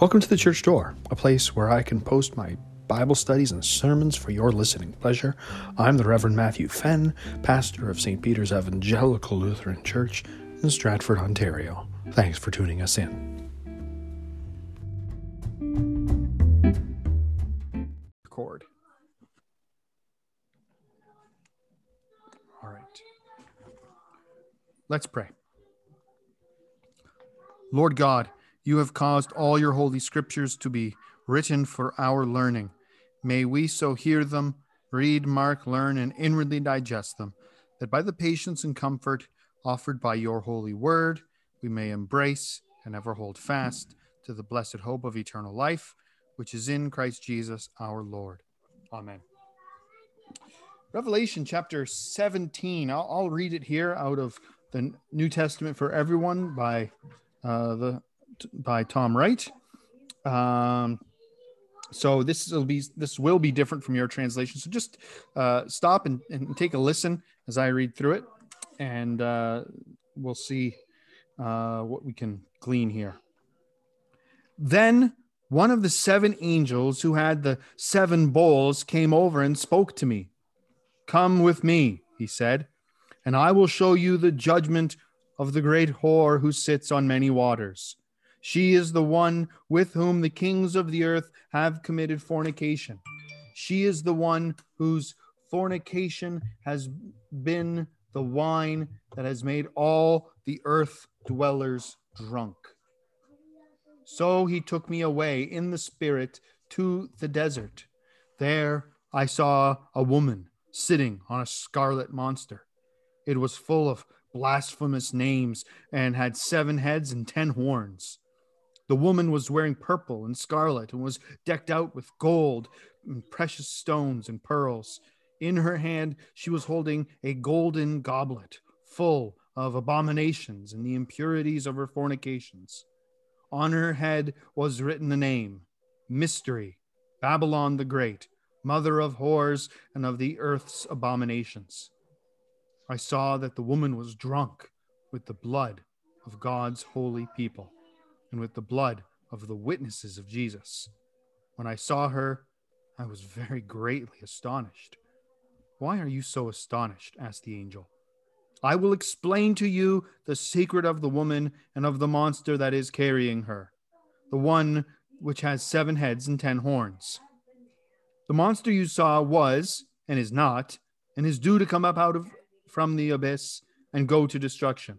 Welcome to the church door, a place where I can post my Bible studies and sermons for your listening pleasure. I'm the Reverend Matthew Fenn, pastor of St. Peter's Evangelical Lutheran Church in Stratford, Ontario. Thanks for tuning us in. Record. All right. Let's pray. Lord God, you have caused all your holy scriptures to be written for our learning. May we so hear them, read, mark, learn, and inwardly digest them, that by the patience and comfort offered by your holy word, we may embrace and ever hold fast to the blessed hope of eternal life, which is in Christ Jesus our Lord. Amen. Revelation chapter 17. I'll, I'll read it here out of the New Testament for everyone by uh, the by Tom Wright. Um, so this will be this will be different from your translation. So just uh, stop and, and take a listen as I read through it, and uh, we'll see uh, what we can glean here. Then one of the seven angels who had the seven bowls came over and spoke to me. Come with me, he said, and I will show you the judgment of the great whore who sits on many waters she is the one with whom the kings of the earth have committed fornication. She is the one whose fornication has been the wine that has made all the earth dwellers drunk. So he took me away in the spirit to the desert. There I saw a woman sitting on a scarlet monster. It was full of blasphemous names and had seven heads and ten horns. The woman was wearing purple and scarlet and was decked out with gold and precious stones and pearls. In her hand, she was holding a golden goblet full of abominations and the impurities of her fornications. On her head was written the name Mystery, Babylon the Great, mother of whores and of the earth's abominations. I saw that the woman was drunk with the blood of God's holy people and with the blood of the witnesses of Jesus. When I saw her, I was very greatly astonished. Why are you so astonished? asked the angel. I will explain to you the secret of the woman and of the monster that is carrying her, the one which has seven heads and ten horns. The monster you saw was and is not, and is due to come up out of from the abyss and go to destruction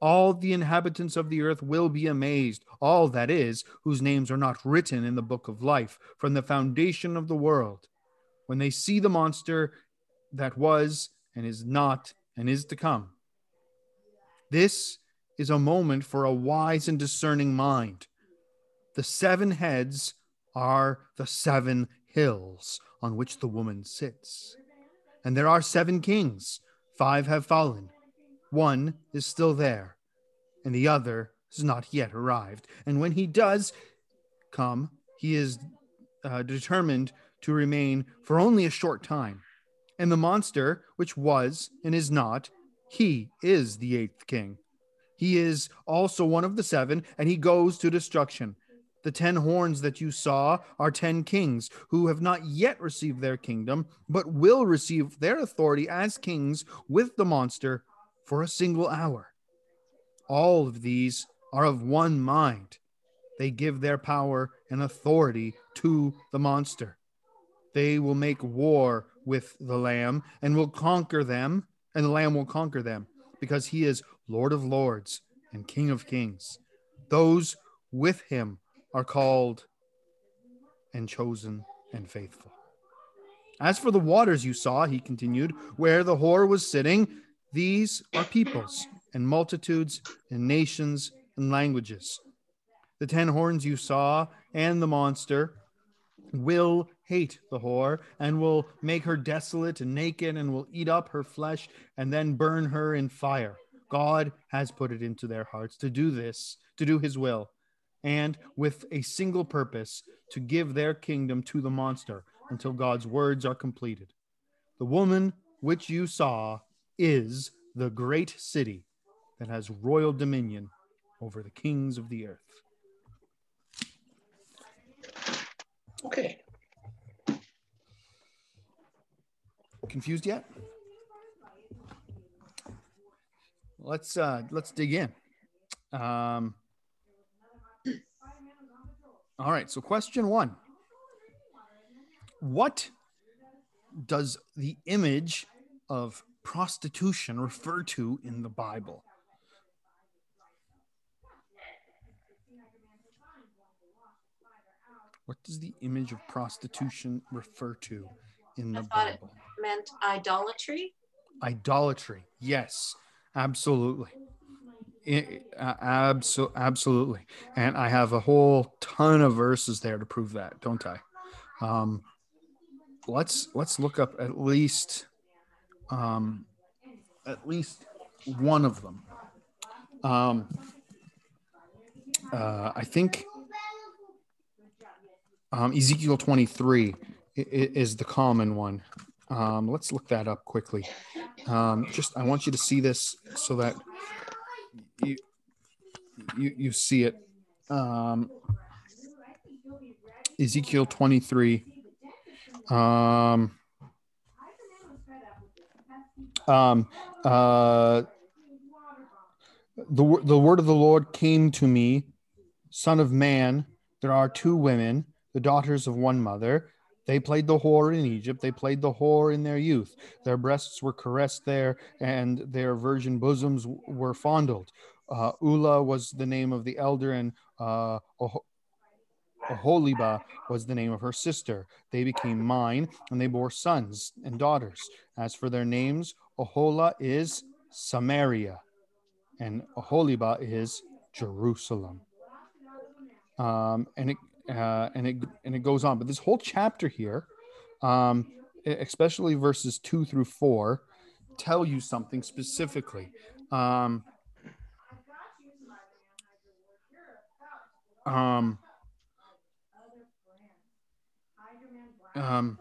all the inhabitants of the earth will be amazed, all that is, whose names are not written in the book of life from the foundation of the world, when they see the monster that was and is not and is to come. This is a moment for a wise and discerning mind. The seven heads are the seven hills on which the woman sits. And there are seven kings, five have fallen. One is still there, and the other has not yet arrived. And when he does come, he is uh, determined to remain for only a short time. And the monster, which was and is not, he is the eighth king. He is also one of the seven, and he goes to destruction. The ten horns that you saw are ten kings who have not yet received their kingdom, but will receive their authority as kings with the monster for a single hour. All of these are of one mind. They give their power and authority to the monster. They will make war with the Lamb and will conquer them, and the Lamb will conquer them because he is Lord of Lords and King of Kings. Those with him are called and chosen and faithful. As for the waters you saw, he continued, where the whore was sitting, these are peoples and multitudes and nations and languages. The ten horns you saw and the monster will hate the whore and will make her desolate and naked and will eat up her flesh and then burn her in fire. God has put it into their hearts to do this, to do his will, and with a single purpose to give their kingdom to the monster until God's words are completed. The woman which you saw is the great city that has royal dominion over the kings of the earth. Okay. Confused yet? Let's uh let's dig in. Um all right, so question one. What does the image of prostitution refer to in the Bible? What does the image of prostitution refer to in I the thought it Bible? meant idolatry. Idolatry. Yes, absolutely. I- uh, abso- absolutely. And I have a whole ton of verses there to prove that, don't I? Um, let's let's look up at least um, at least one of them. Um, uh, I think um, Ezekiel 23 i- i- is the common one. Um, let's look that up quickly. Um, just I want you to see this so that you you, you see it. Um, Ezekiel 23. Um, um, uh, the, the word of the Lord came to me, Son of man, there are two women, the daughters of one mother. They played the whore in Egypt. They played the whore in their youth. Their breasts were caressed there, and their virgin bosoms were fondled. Uh, Ohola was the name of the elder, and uh, Oholiba was the name of her sister. They became mine, and they bore sons and daughters. As for their names, Ohola is Samaria, and Oholiba is Jerusalem. Um, and it uh, and it and it goes on. But this whole chapter here, um, especially verses two through four, tell you something specifically. Um, um, um,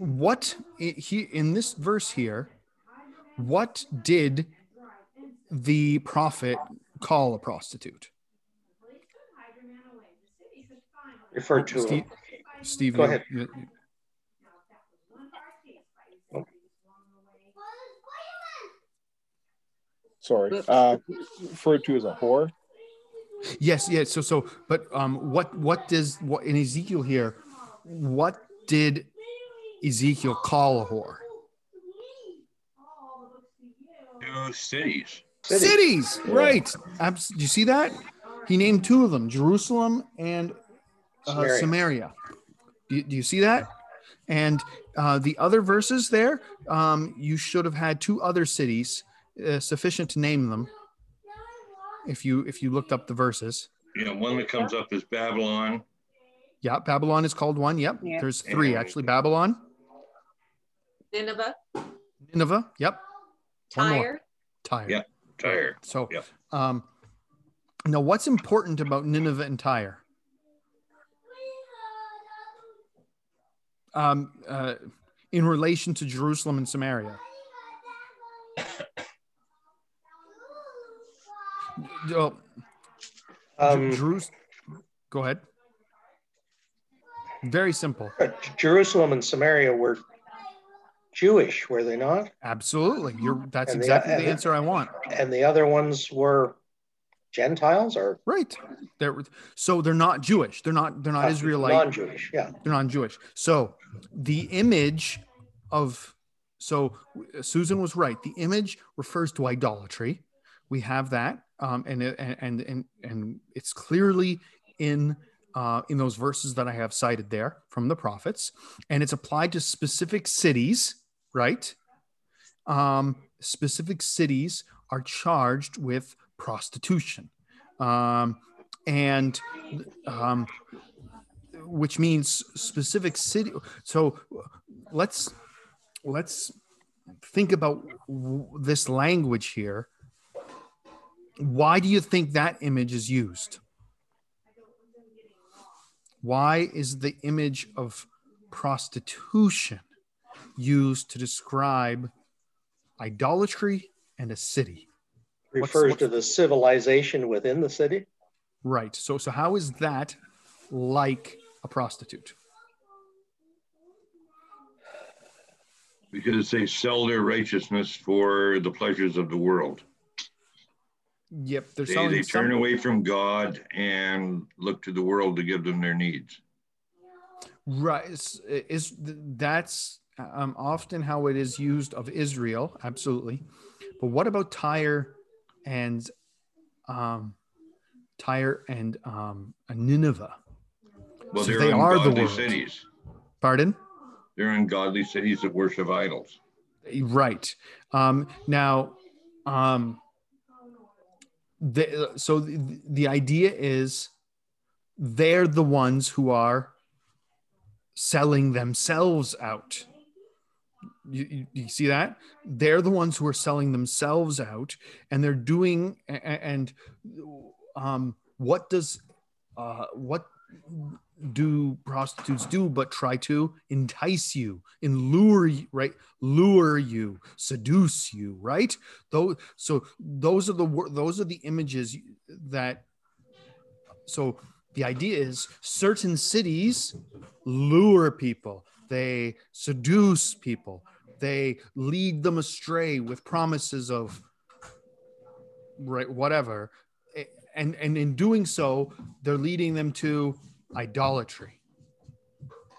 what he in this verse here what did the prophet call a prostitute Refer to steve, steve Go ahead. you- you- Sorry. Uh, referred to as a whore. yes yes so so but um what what does what in ezekiel here what did ezekiel call Two cities. City. cities Yeah. right Abs- do you see that he named two of them jerusalem and uh, Samaria. samaria, Do, you, do you see that and uh, the other verses there um, you should have had two other cities uh, sufficient to name them if you if you looked up the verses You know, one that comes up is Babylon. yeah babylon is called one yep Yeah. there's three actually babylon Nineveh, nineveh yep One more. Tyre, tyre Yeah. Tyre. So, Yep. um, now what's important about Nineveh and Tyre? Um, uh, in relation to Jerusalem and Samaria. Oh, Um, Jerus- Go ahead. Very simple. Jerusalem and Samaria were Jewish, were they not? Absolutely. You're. That's And exactly the the- answer I want. And the other ones were Gentiles or Right. They're so they're not Jewish. They're not. They're not Israelite. non-Jewish. Yeah. they're non-Jewish. So the image of so Susan was right. The image refers to idolatry. We have that, um, and and and and and it's clearly in uh, in those verses that I have cited there from the prophets, and it's applied to specific cities, right? Um, specific cities are charged with prostitution, um, and um, which means specific city. So let's let's think about w- this language here. Why do you think that image is used? Why is the image of prostitution used to describe idolatry and a city? Refers what's- to the civilization within the city. Right. So so how is that like a prostitute? Because they sell their righteousness for the pleasures of the world. Yep, they're They, selling they some- turn away from God and look to the world to give them their needs. Right. Is, is that's um, often how it is used of Israel, absolutely. But what about Tyre and um, Tyre and um, Nineveh? Well, So they're they the world. cities. Pardon? They're ungodly cities that worship idols. Right. Um, now, um, the, so the, the idea is they're the ones who are selling themselves out. You, you, you see that? They're the ones who are selling themselves out, and they're doing. And um, what does uh, what do prostitutes do but try to entice you and lure you, right? Lure you, seduce you, right? Those, so those are the those are the images that. So the idea is certain cities lure people, they seduce people, they lead them astray with promises of right whatever, and and in doing so, they're leading them to idolatry.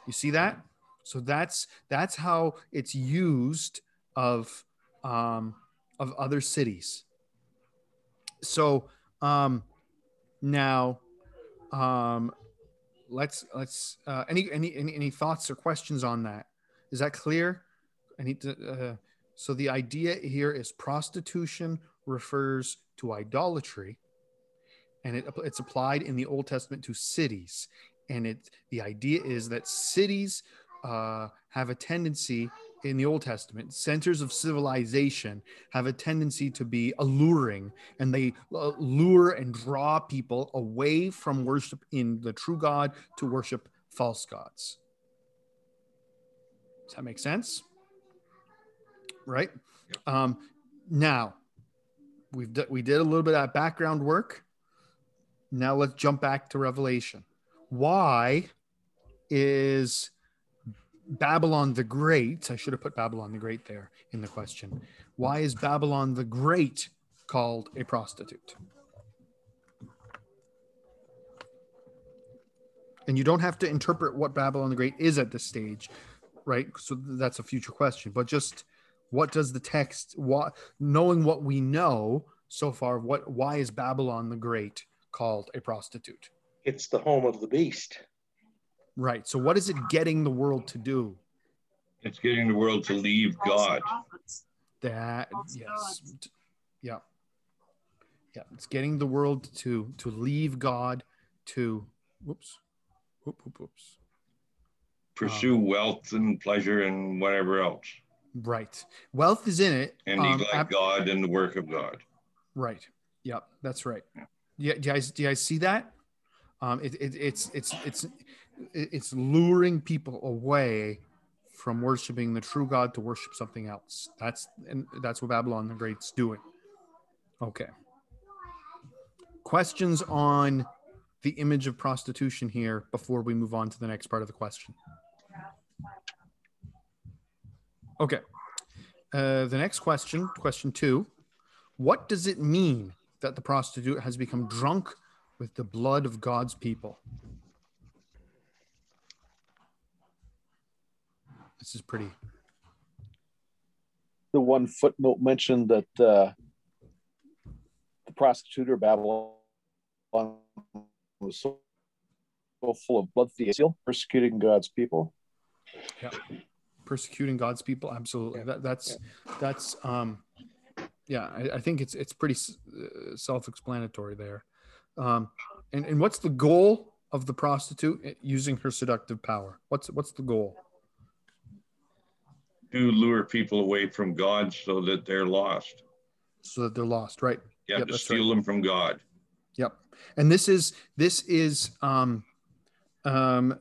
You see that? So that's that's how it's used of um, of other cities. So um, now, um, let's let's uh, any, any any any thoughts or questions on that? Is that clear? I need to. Uh, so the idea here is prostitution refers to idolatry, and it, it's applied in the Old Testament to cities. And it the idea is that cities uh, have a tendency in the Old Testament, centers of civilization have a tendency to be alluring, and they uh, lure and draw people away from worship in the true God to worship false gods. Does that make sense? Right. Um, now, we've d- we did a little bit of background work. Now let's jump back to Revelation. Why is Babylon the Great? I should have put Babylon the Great there in the question. Why is Babylon the Great called a prostitute? And you don't have to interpret what Babylon the Great is at this stage, right? So that's a future question. But just what does the text what knowing what we know so far, what why is Babylon the Great called a prostitute? It's the home of the beast. Right. So what is it getting the world to do? It's getting the world to leave God. prophets. That yes. Yeah. Yeah. It's getting the world to to leave God to whoops. Whoop, whoop, whoops. Pursue um, wealth and pleasure and whatever else. Right. Wealth is in it. And um, neglect ab- God and the work of God. Right. Yep. That's right. Yeah. Yeah. Do you guys do you guys see that? Um, it, it, it's it's it's it's luring people away from worshiping the true God to worship something else. That's and that's what Babylon the Great's doing. Okay. Questions on the image of prostitution here before we move on to the next part of the question. Okay. Uh, the next question, question two. What does it mean that the prostitute has become drunk with the blood of God's people? This is pretty. The one footnote mentioned that uh, the prostitute or Babylon was so, full of bloodthirsty, persecuting God's people. Persecuting God's people. Absolutely. Yeah. That, that's that's um, yeah. I, I think it's it's pretty s- uh, self-explanatory there. Um, and and what's the goal of the prostitute uh, using her seductive power? What's what's the goal? To lure people away from God so that they're lost. So that they're lost, right? You have Yep, to that's steal them from God. Yep. And this is this is um, um,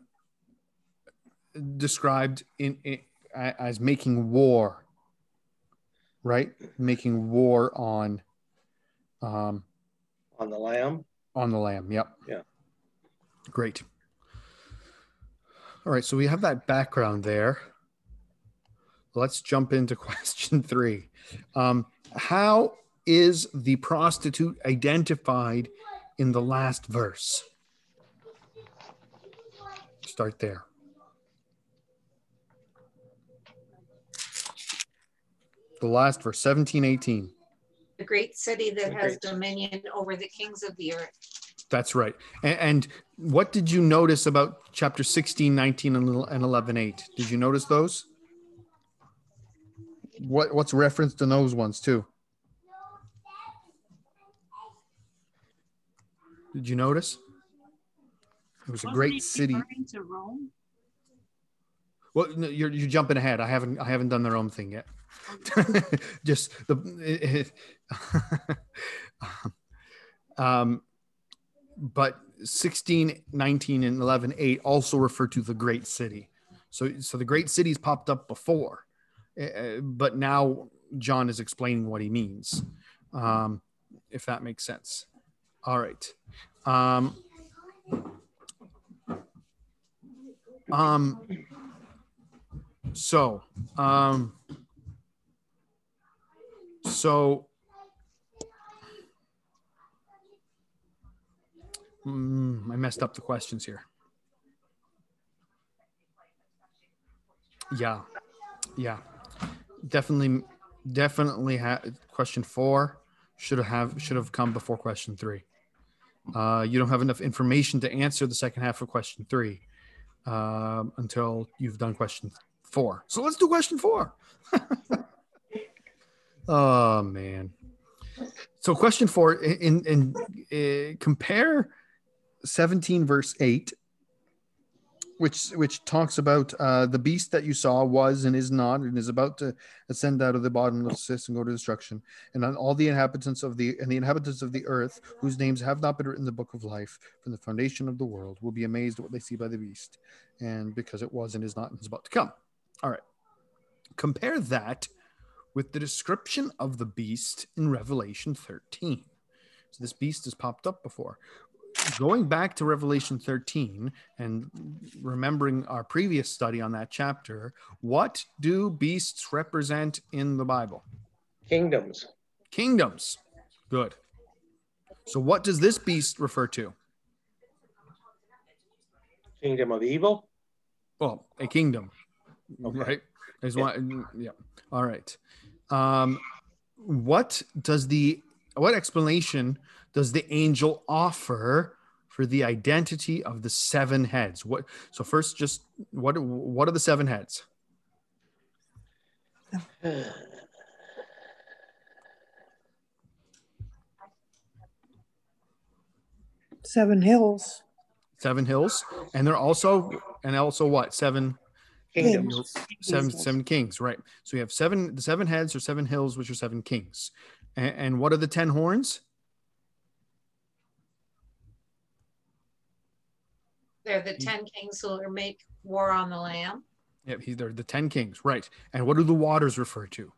described in, in a- as making war, right? Making war on um, On the lamb, on the lamb. Yep. Yeah. Great. All right, so we have that background there. Let's jump into question three. Um, how is the prostitute identified in the last verse? Start there. The last verse, 17, 18. The great city that The has great- dominion over the kings of the earth. That's right. And, and what did you notice about chapter 16, 19, and and 11, 8? Did you notice those? What, what's referenced in those ones too? Did you notice? It was a Wasn't great city. To Rome? Well, no, you're you're jumping ahead. I haven't I haven't done the own thing yet. Just the um, but 16, 19, and 11, 8 also refer to the great city. So so the great cities popped up before, uh, but now John is explaining what he means. Um, if that makes sense. All right. Um, um, so, um, so, mm, I messed up the questions here. Yeah, yeah, definitely, definitely. Ha- question four should have should have come before question three. Uh, you don't have enough information to answer the second half of question three um, until you've done question four. So let's do question four. oh man. So question four in in, in uh, compare 17 verse 8 which which talks about uh, the beast that you saw was and is not and is about to ascend out of the bottom of the abyss and go to destruction. And on all the inhabitants of the and the inhabitants of the earth whose names have not been written in the book of life from the foundation of the world will be amazed at what they see by the beast. And because it was and is not and is about to come. All right. Compare that with the description of the beast in revelation 13 so this beast has popped up before going back to Revelation 13 and remembering our previous study on that chapter, what do beasts represent in the Bible? Kingdoms. Kingdoms. Good. So, what does this beast refer to? Kingdom of evil. Well, a kingdom, Okay. right? Is Yeah. one, yeah. All right. Um, what does the what explanation does the angel offer for the identity of the seven heads? What? So first, just what? What are the seven heads? Seven Hills. Seven hills, and they're also and also what? Seven Kingdoms. seven seven kings, right? So you have seven the seven heads or seven hills, which are seven kings. And, and what are the ten horns? They're the 10 kings who will make war on the Lamb. Yep, he, they're the ten kings, right? And what do the waters refer to?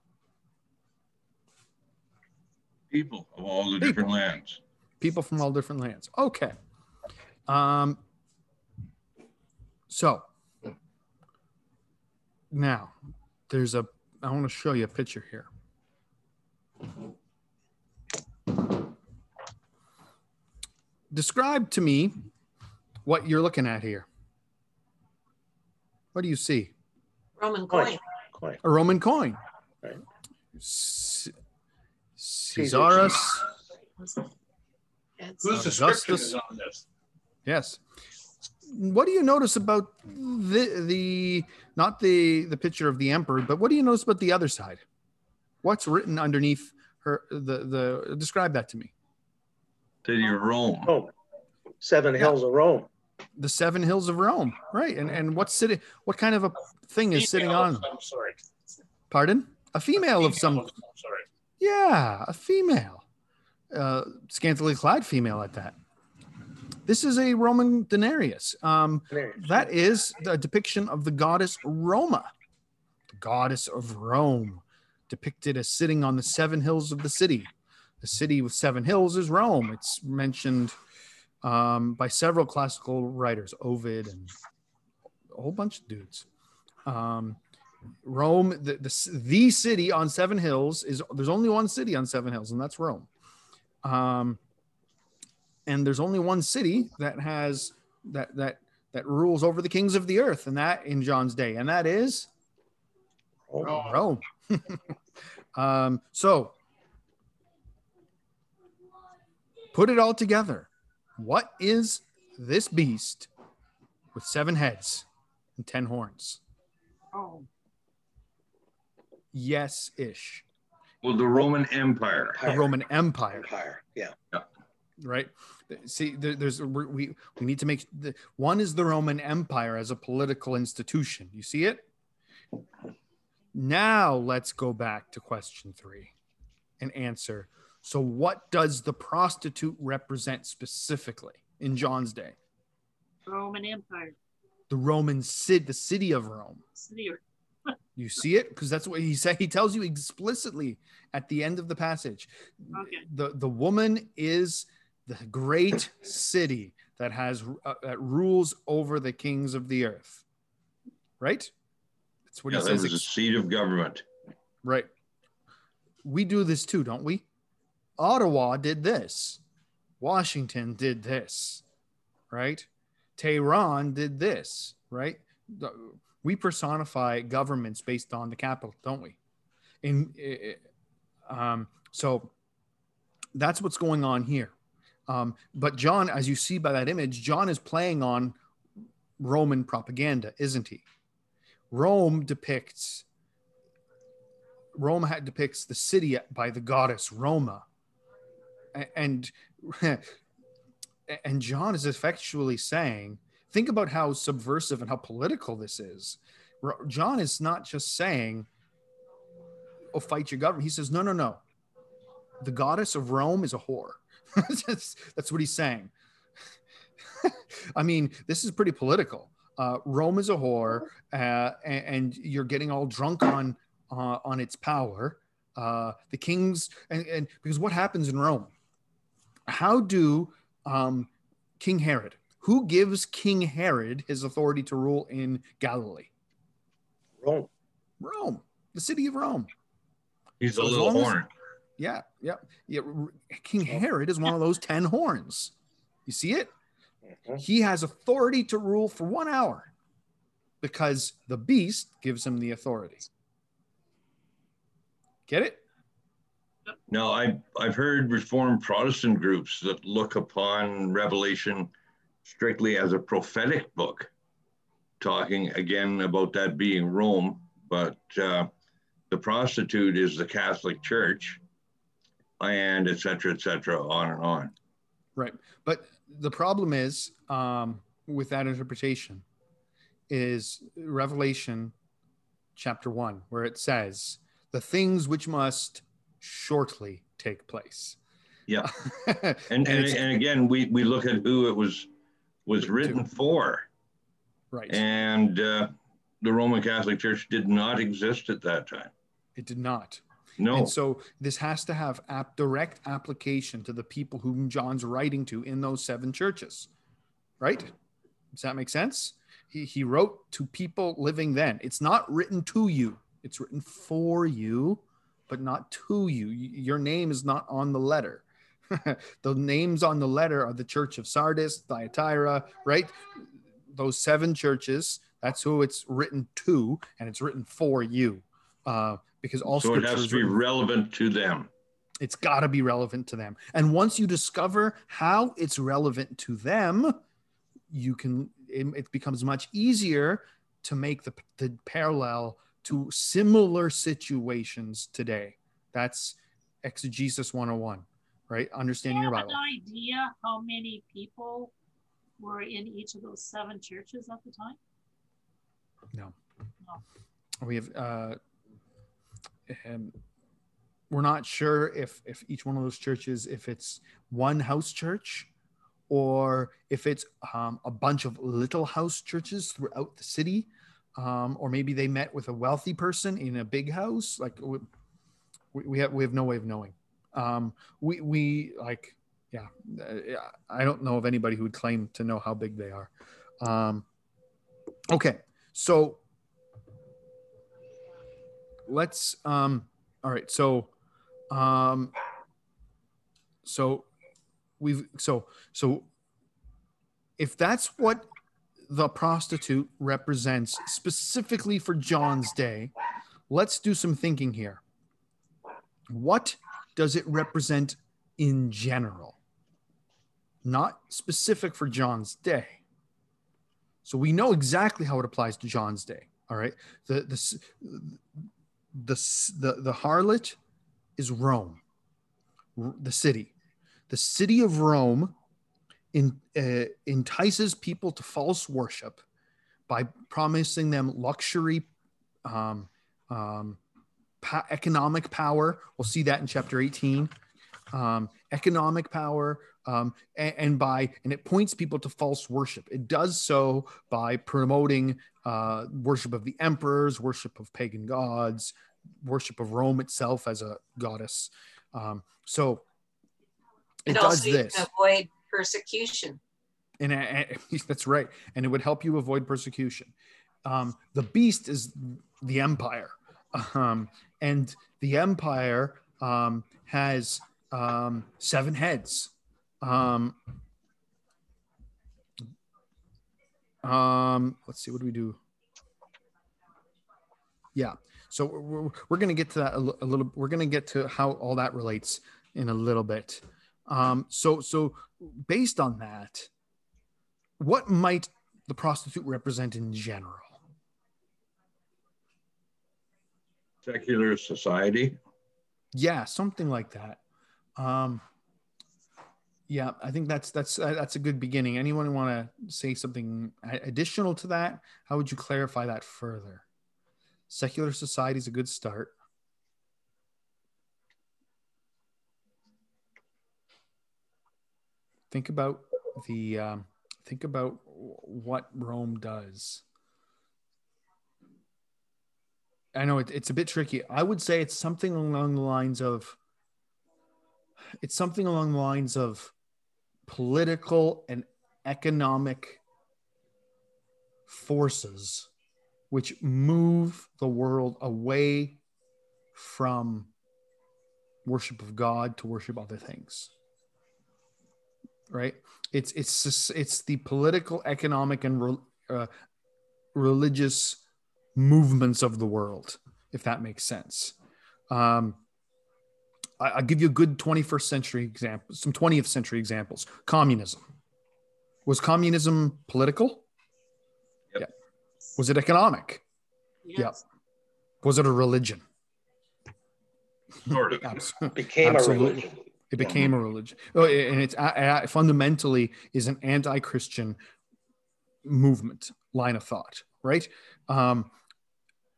People of all the different lands. People from all different lands. Okay. Um. So now there's a. I want to show you a picture here. Describe to me what you're looking at here. What do you see? Roman Coin. coin. Coin. A Roman coin. Right. C- Caesarus. It's Whose description Augustus. is on this? Yes. What do you notice about the the not the the picture of the emperor, but what do you notice about the other side? What's written underneath her the the describe that to me. City of Rome. Rome. Seven hills of Rome. The seven hills of Rome, right? And and what's sitting what kind of a thing is sitting on? of some sort. Pardon? A female of Female some sort. Yeah, a female. Uh, scantily clad female at that. This is a Roman denarius. Um. That is a depiction of the goddess Roma, the goddess of Rome, depicted as sitting on the seven hills of the city. The city with seven hills is Rome. It's mentioned um, by several classical writers, Ovid and a whole bunch of dudes. Um, Rome, the, the the city on seven hills is there's only one city on seven hills, and that's Rome. Um, and there's only one city that has that that that rules over the kings of the earth, and that in John's day, and that is Rome. Rome. um, so put it all together. What is this beast with seven heads and ten horns? Oh, Yes, ish. Well, the Roman Empire. The Roman Empire, Empire. Yeah. Right? See, there, there's we we need to make the one is the Roman Empire as a political institution. You see it? Now let's go back to question three and answer. So, what does the prostitute represent specifically in John's day? Roman Empire, The Roman city, the city of Rome. city You see it because that's what he said. He tells you explicitly at the end of the passage. Okay. The the woman is the great city that has uh, that rules over the kings of the earth. Right? That's what Yeah, he that says. was a seat of government. right. We do this too, don't we? Ottawa did this. Washington did this. Right? Tehran did this. Right? We personify governments based on the capital, don't we? In um, so that's what's going on here. Um, but John, as you see by that image, John is playing on Roman propaganda, isn't he? Rome depicts Rome had, depicts the city by the goddess Roma, and and John is effectually saying, think about how subversive and how political this is. John is not just saying, "Oh, fight your government." He says, "No, no, no. The goddess of Rome is a whore." that's, that's what he's saying. I mean, this is pretty political. Uh, Rome is a whore, uh, and, and you're getting all drunk on uh, on its power. Uh, the kings, and, and because what happens in Rome? How do um, King Herod? Who gives King Herod his authority to rule in Galilee? Rome. Rome, the city of Rome. He's So a little long as- horn. Yeah, yeah, yeah. King Herod is one of those ten horns. You see it? Mhm. He has authority to rule for one hour because the beast gives him the authority. Get it? No, I, I've heard Reformed Protestant groups that look upon Revelation strictly as a prophetic book, talking again about that being Rome, but uh, the prostitute is the Catholic Church, and et cetera, et cetera, on and on. Right. But the problem is um, with that interpretation is Revelation chapter one, where it says, the things which must shortly take place. Yeah. and, And, and, and again, we, we look at who it was was written for, right. and uh, the Roman Catholic Church did not exist at that time. it did not. No. And so this has to have app, direct application to the people whom John's writing to in those seven churches, right? Does that make sense? He, he wrote to people living then. It's not written to you, it's written for you, but not to you. Your name is not on the letter. the names on the letter are the church of Sardis, Thyatira, right? Those seven churches, that's who it's written to, and it's written for you. Uh, because all so it has is to be relevant to them. it's got to be relevant to them. And once you discover how it's relevant to them, you can, it, it becomes much easier to make the, the parallel to similar situations today. That's exegesis 101, right? Do Understanding you your have Bible. an idea how many people were in each of those seven churches at the time? No, we have, uh, um, we're not sure if, if each one of those churches, if it's one house church or if it's um, a bunch of little house churches throughout the city, um, or maybe they met with a wealthy person in a big house. Like we, we have we have no way of knowing. Um, we we like yeah, uh, I don't know of anybody who would claim to know how big they are. Um, Okay, so let's um all right, so um so we've so so if that's what the prostitute represents specifically for John's day, let's do some thinking here. What does it represent in general? Not specific for John's day. So we know exactly how it applies to John's day. All right. The the the the, the harlot is Rome, the city. The city of Rome in, uh, entices people to false worship by promising them luxury, um, um, pa- economic power. We'll see that in chapter 18. Um, economic power, um, and, and by and it points people to false worship. It does so by promoting uh, worship of the emperors, worship of pagan gods, worship of Rome itself as a goddess. Um, so it And does also you this can avoid persecution. and, and that's right and it would help you avoid persecution um, the beast is the empire um, and the empire um, has um, seven heads um, um, let's see what do we do yeah so we're, we're going to get to that a, little we're going to get to how all that relates in a little bit um, so so based on that what might the prostitute represent in general? Secular society. Yeah, something like that. Um, yeah, I think that's that's uh, that's a good beginning. Anyone want to say something additional to that? How would you clarify that further? Secular society is a good start. Think about the um, think about what Rome does. I know it, it's a bit tricky. I would say it's something along the lines of it's something along the lines of political and economic forces which move the world away from worship of God to worship other things. Right? It's it's it's the political, economic, and re, uh, religious movements of the world, if that makes sense. Um, I, I'll give you a good 21st century example, some 20th century examples. Communism. Was communism political? Yep. Yeah. Was it economic? Yes. Was it a religion? Sort of. Absolutely. Became Absolutely. a religion. It became a religion. Oh, and it's a, a, fundamentally is an anti-Christian movement line of thought, right? Um,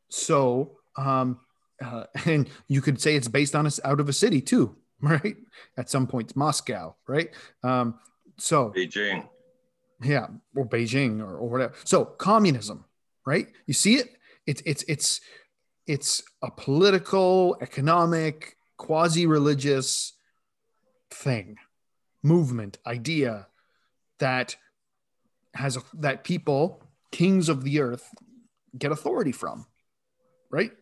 so, um, uh, and you could say it's based on us out of a city too, right? At some point, Moscow, right? Um, so Beijing. yeah, or Beijing or, or whatever. So communism, right? You see it? It's it's it's it's a political, economic, quasi-religious thing, movement, idea that has a, that people, kings of the earth, get authority from, right?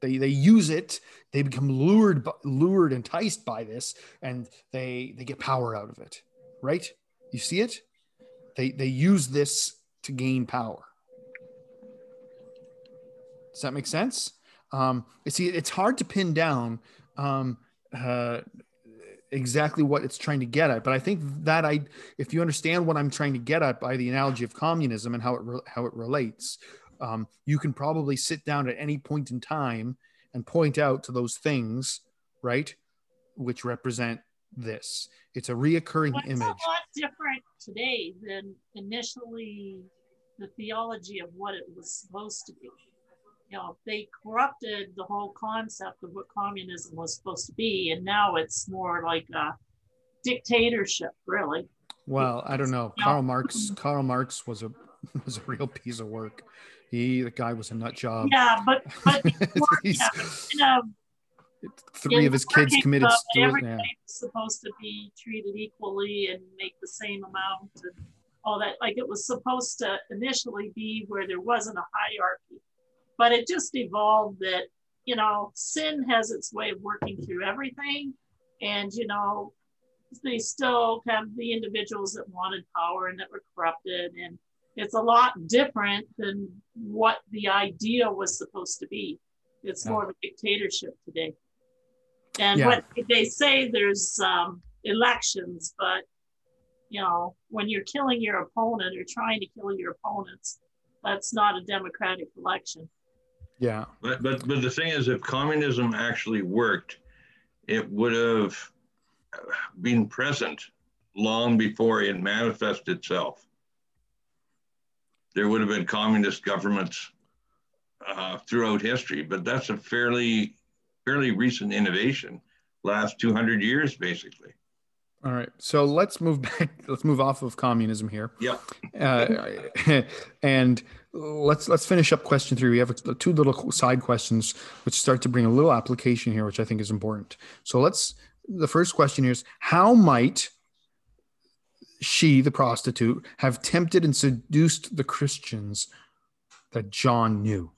They they use it. They become lured, lured, enticed by this, and they they get power out of it, right? You see it? They they use this to gain power. Does that make sense? Um, see, it's hard to pin down um, uh, exactly what it's trying to get at, but I think that I, if you understand what I'm trying to get at by the analogy of communism and how it re- how it relates, um, you can probably sit down at any point in time and point out to those things, right, which represent this. It's a reoccurring But it's image. a lot different today than initially the theology of what it was supposed to be. You know, they corrupted the whole concept of what communism was supposed to be, and now it's more like a dictatorship, really. Well, I don't know. Yeah. Karl Marx. Karl Marx was a was a real piece of work. He the guy was a nut job. Yeah, but but He's- kind of three of his kids committed. stu- yeah. supposed to be treated equally and make the same amount and all that like it was supposed to initially be where there wasn't a hierarchy, but it just evolved that, you know, sin has its way of working through everything. And, you know, they still have the individuals that wanted power and that were corrupted. And it's a lot different than what the idea was supposed to be. It's Yeah. more of a dictatorship today. And Yeah. what they say there's um, elections, but you know, when you're killing your opponent or trying to kill your opponents, that's not a democratic election. Yeah. But, but, but the thing is, if communism actually worked, it would have been present long before it manifested itself. There would have been communist governments uh, throughout history, but that's a fairly, fairly recent innovation, last 200 years, basically. All right. So let's move back. Let's move off of communism here. Yep. Uh, and let's let's finish up question three. We have two little side questions which start to bring a little application here, which I think is important. So let's. The first question here is: How might she, the prostitute, have tempted and seduced the Christians that John knew?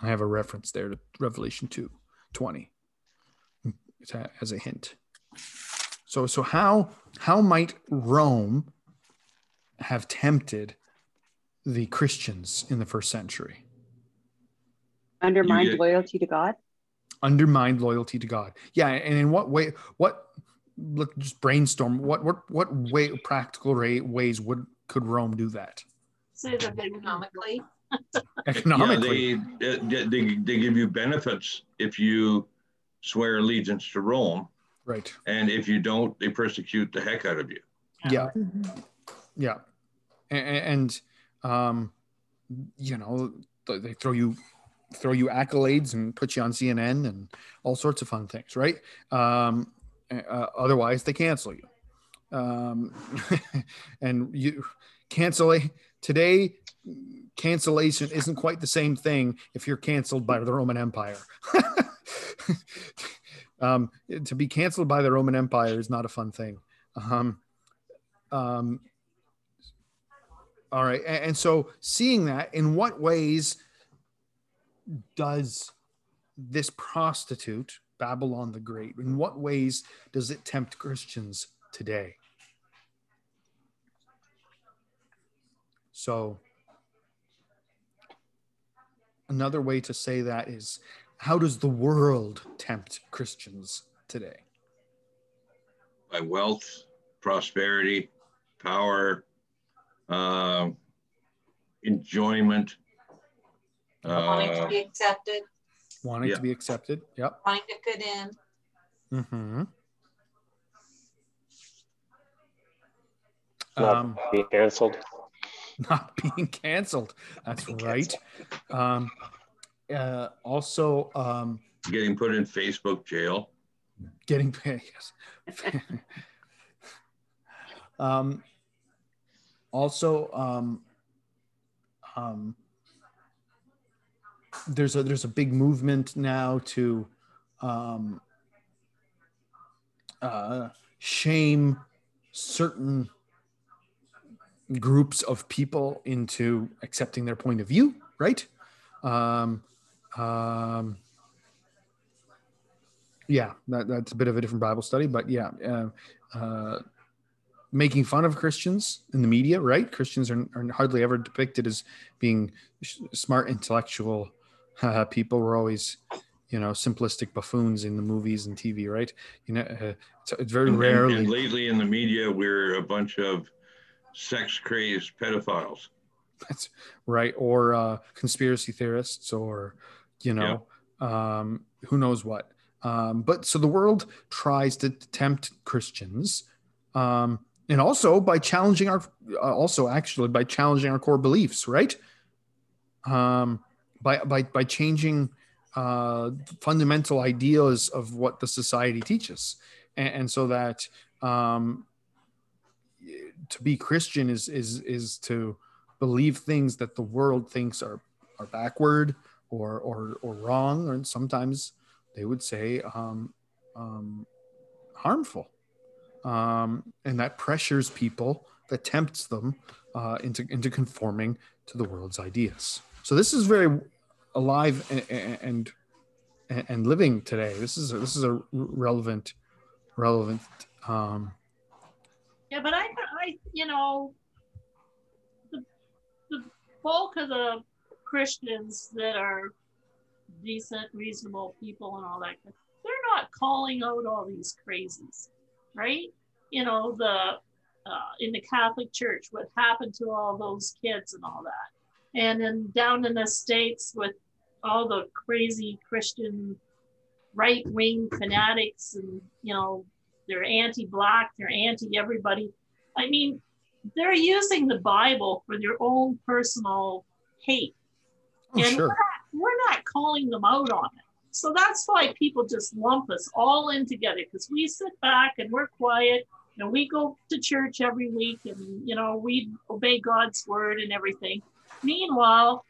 I have a reference there to Revelation 2 20 as a hint. So so how how might Rome have tempted the Christians in the first century? Undermined You- loyalty to God. Undermined loyalty to God. Yeah, and in what way? What? Let's just brainstorm. What what what way? Practical ra- ways would could Rome do that Say that Economically, economically? Yeah, they, they, they, they give you benefits if you swear allegiance to Rome, right. and if you don't, they persecute the heck out of you. Yeah. Yeah, A- a- and, um, you know, they throw you throw you accolades and put you on CNN and all sorts of fun things, right? Um, uh, otherwise, they cancel you. Um, and you cancel today. Cancellation isn't quite the same thing if you're canceled by the Roman Empire. um, to be canceled by the Roman Empire is not a fun thing. Um, um, all right. And, and so seeing that, in what ways does this prostitute, Babylon the Great, in what ways does it tempt Christians today? So another way to say that is how does the world tempt Christians today? By wealth, prosperity, power, um, enjoyment. wanting to Uh, be accepted, Wanting Yeah. to be accepted. Yep. wanting to fit in. Mm-hmm. Not Um, being canceled. not being canceled. That's Being right. Um, uh, also, um, getting put in Facebook jail. getting paid. Yes. um, also, um, um, there's a there's a big movement now to um, uh, shame certain groups of people into accepting their point of view, right? Um, um, yeah, that, that's a bit of a different Bible study, but yeah, uh, uh, making fun of Christians in the media, right? Christians are, are hardly ever depicted as being smart, intellectual uh, people. We're always, you know, simplistic buffoons in the movies and TV, right? You know, uh, it's, it's very And- rarely. And lately in the media, we're a bunch of sex crazed pedophiles. That's right. Or uh, conspiracy theorists, or you know, um, who knows what. Um, but so the world tries to tempt Christians, um, and also by challenging our, uh, also actually by challenging our core beliefs, right? Um, by by by changing uh, fundamental ideas of what the society teaches, and, and so that um, to be Christian is is is to believe things that the world thinks are are backward or or or wrong, or sometimes they would say um, um, harmful, um, and that pressures people. that tempts them uh, into into conforming to the world's ideas. So this is very alive and and, and living today. This is a, this is a relevant relevant. Um, Yeah, but I, I, you know, the, the bulk of the Christians that are decent, reasonable people and all that, they're not calling out all these crazies, right? You know, the uh, in the Catholic Church, what happened to all those kids and all that, and then down in the states with all the crazy Christian right wing fanatics and you know they're anti-black they're anti-everybody. I mean they're using the bible for their own personal hate. Oh, and sure. we're, not, we're not calling them out on it. So that's why people just lump us all in together because we sit back and we're quiet and we go to church every week and you know we obey god's word and everything meanwhile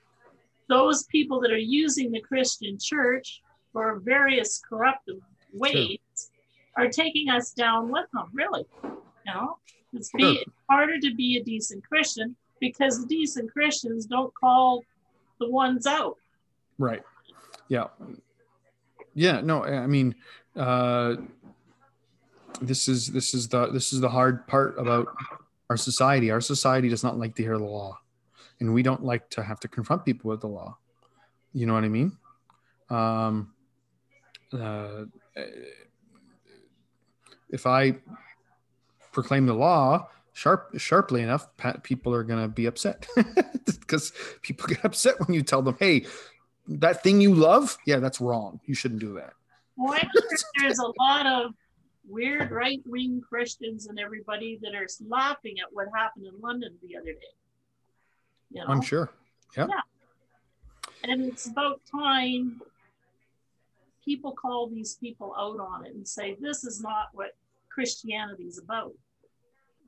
those people that are using the christian church for various corruptive ways are taking us down with them, really. You know, it's be Sure. harder to be a decent Christian because the decent Christians don't call the ones out. Right. Yeah. Yeah. No, I mean, uh, this is this is the this is the hard part about our society. Our society does not like to hear the law, and we don't like to have to confront people with the law. You know what I mean? Um, uh, if I proclaim the law sharp sharply enough, people are going to be upset because people get upset when you tell them, "Hey, that thing you love, yeah, that's wrong. You shouldn't do that." Well, there's a lot of weird right wing Christians and everybody that are laughing at what happened in London the other day. You know? I'm sure. Yeah. And it's about time people call these people out on it and say, this is not what Christianity is about.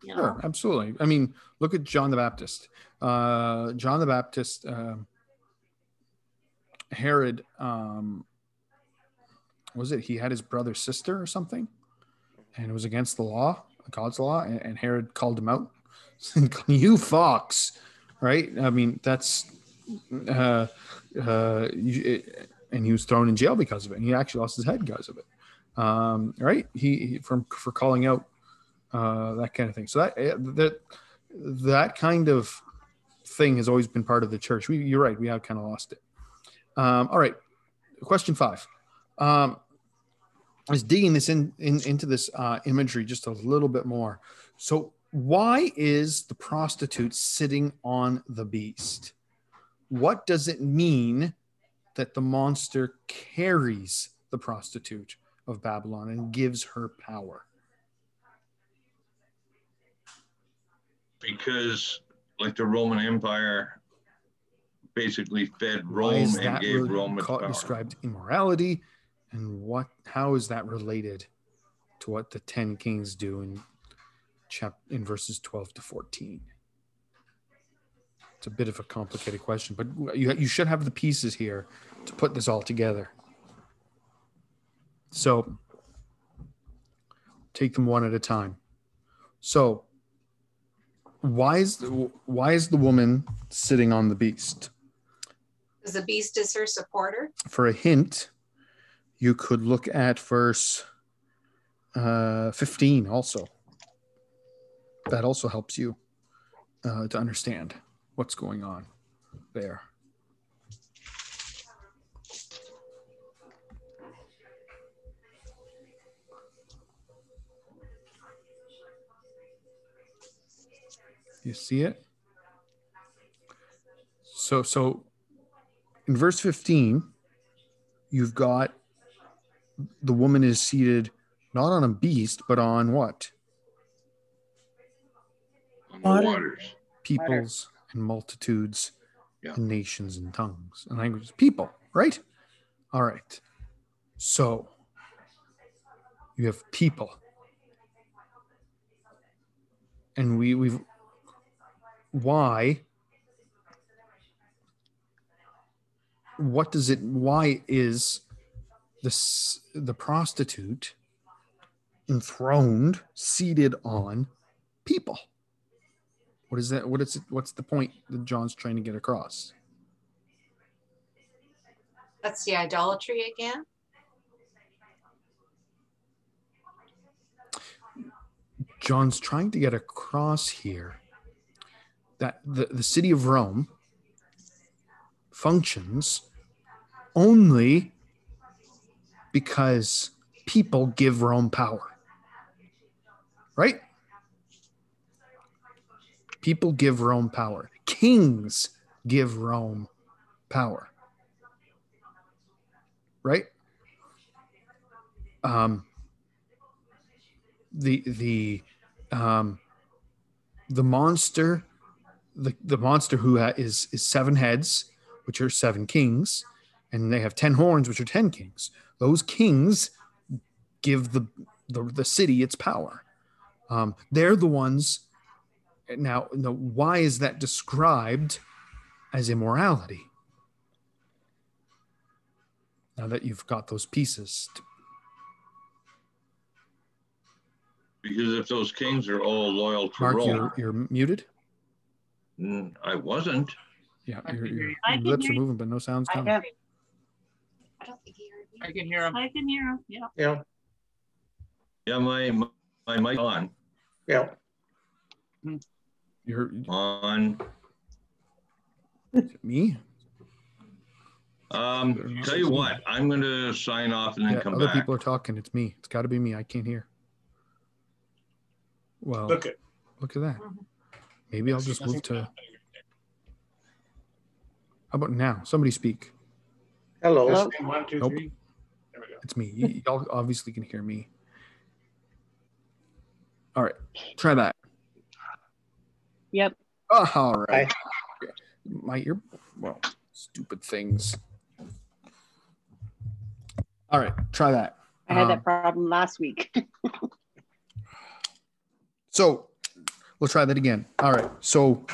You know? Sure, absolutely. I mean, look at John the Baptist. Uh, John the Baptist, um Herod, um, was it? He had his brother's sister or something, and it was against the law, God's law, and, and Herod called him out. you fox, right? I mean, that's, uh, uh, it, and he was thrown in jail because of it. And he actually lost his head because of it. Um, right? He, he from for calling out uh, that kind of thing. So that eh, that that kind of thing has always been part of the church. We, you're right. We have kind of lost it. Um, all right. Question five. Um, I was digging this in, in into this uh, imagery just a little bit more. So why is the prostitute sitting on the beast? What does it mean that the monster carries the prostitute of Babylon and gives her power? because like the Roman Empire basically fed Rome and that gave re- Rome its power. described immorality, and what? How is that related to what the ten kings do in chap in verses twelve to fourteen? It's a bit of a complicated question, but you you should have the pieces here to put this all together. So take them one at a time. So why is the, why is the woman sitting on the beast? Because the beast is her supporter. for a hint, you could look at verse uh, 15 also. That also helps you uh, to understand what's going on there. You see it? So, so in verse 15, you've got the woman is seated not on a beast, but on what? On Water. waters. Peoples and multitudes Yeah. and nations and tongues and languages. People, right? All right. So you have people. And we we've why what does it why is this the prostitute enthroned seated on people What is that? What is it? What's the point that John's trying to get across? That's the idolatry again. John's trying to get across here that the, the city of Rome functions only because people give Rome power. Right? People give Rome power. Kings give Rome power. Right? Um, the the um, the monster the, the monster who is is seven heads which are seven kings and they have 10 horns which are 10 kings those kings give the the, the city its power um, they're the ones now, now why is that described as immorality now that you've got those pieces to Because if those kings are all loyal to Mark, Rome, you're, you're muted. Mm, I wasn't. Yeah, I your, hear your you. Lips are moving, but no sounds coming. don't I don't think he heard me. I can hear him. I can hear him. Yeah. Yeah, Yeah, my my mic on yeah. You're on. me. Um, tell you what, I'm going to sign off and then Yeah, come other back. people are talking. It's me. It's got to be me. I can't hear. Well, look, it. at that. Maybe I'll just move to. How about now? Somebody speak. Hello. Hello? One, two, Nope. three. There we go. It's me. Y'all obviously can hear me. All right, try that. Yep. Oh, all right. Hi. My ear. Well, stupid things. All right, try that. I had Um, that problem last week. So we'll try that again. All right. So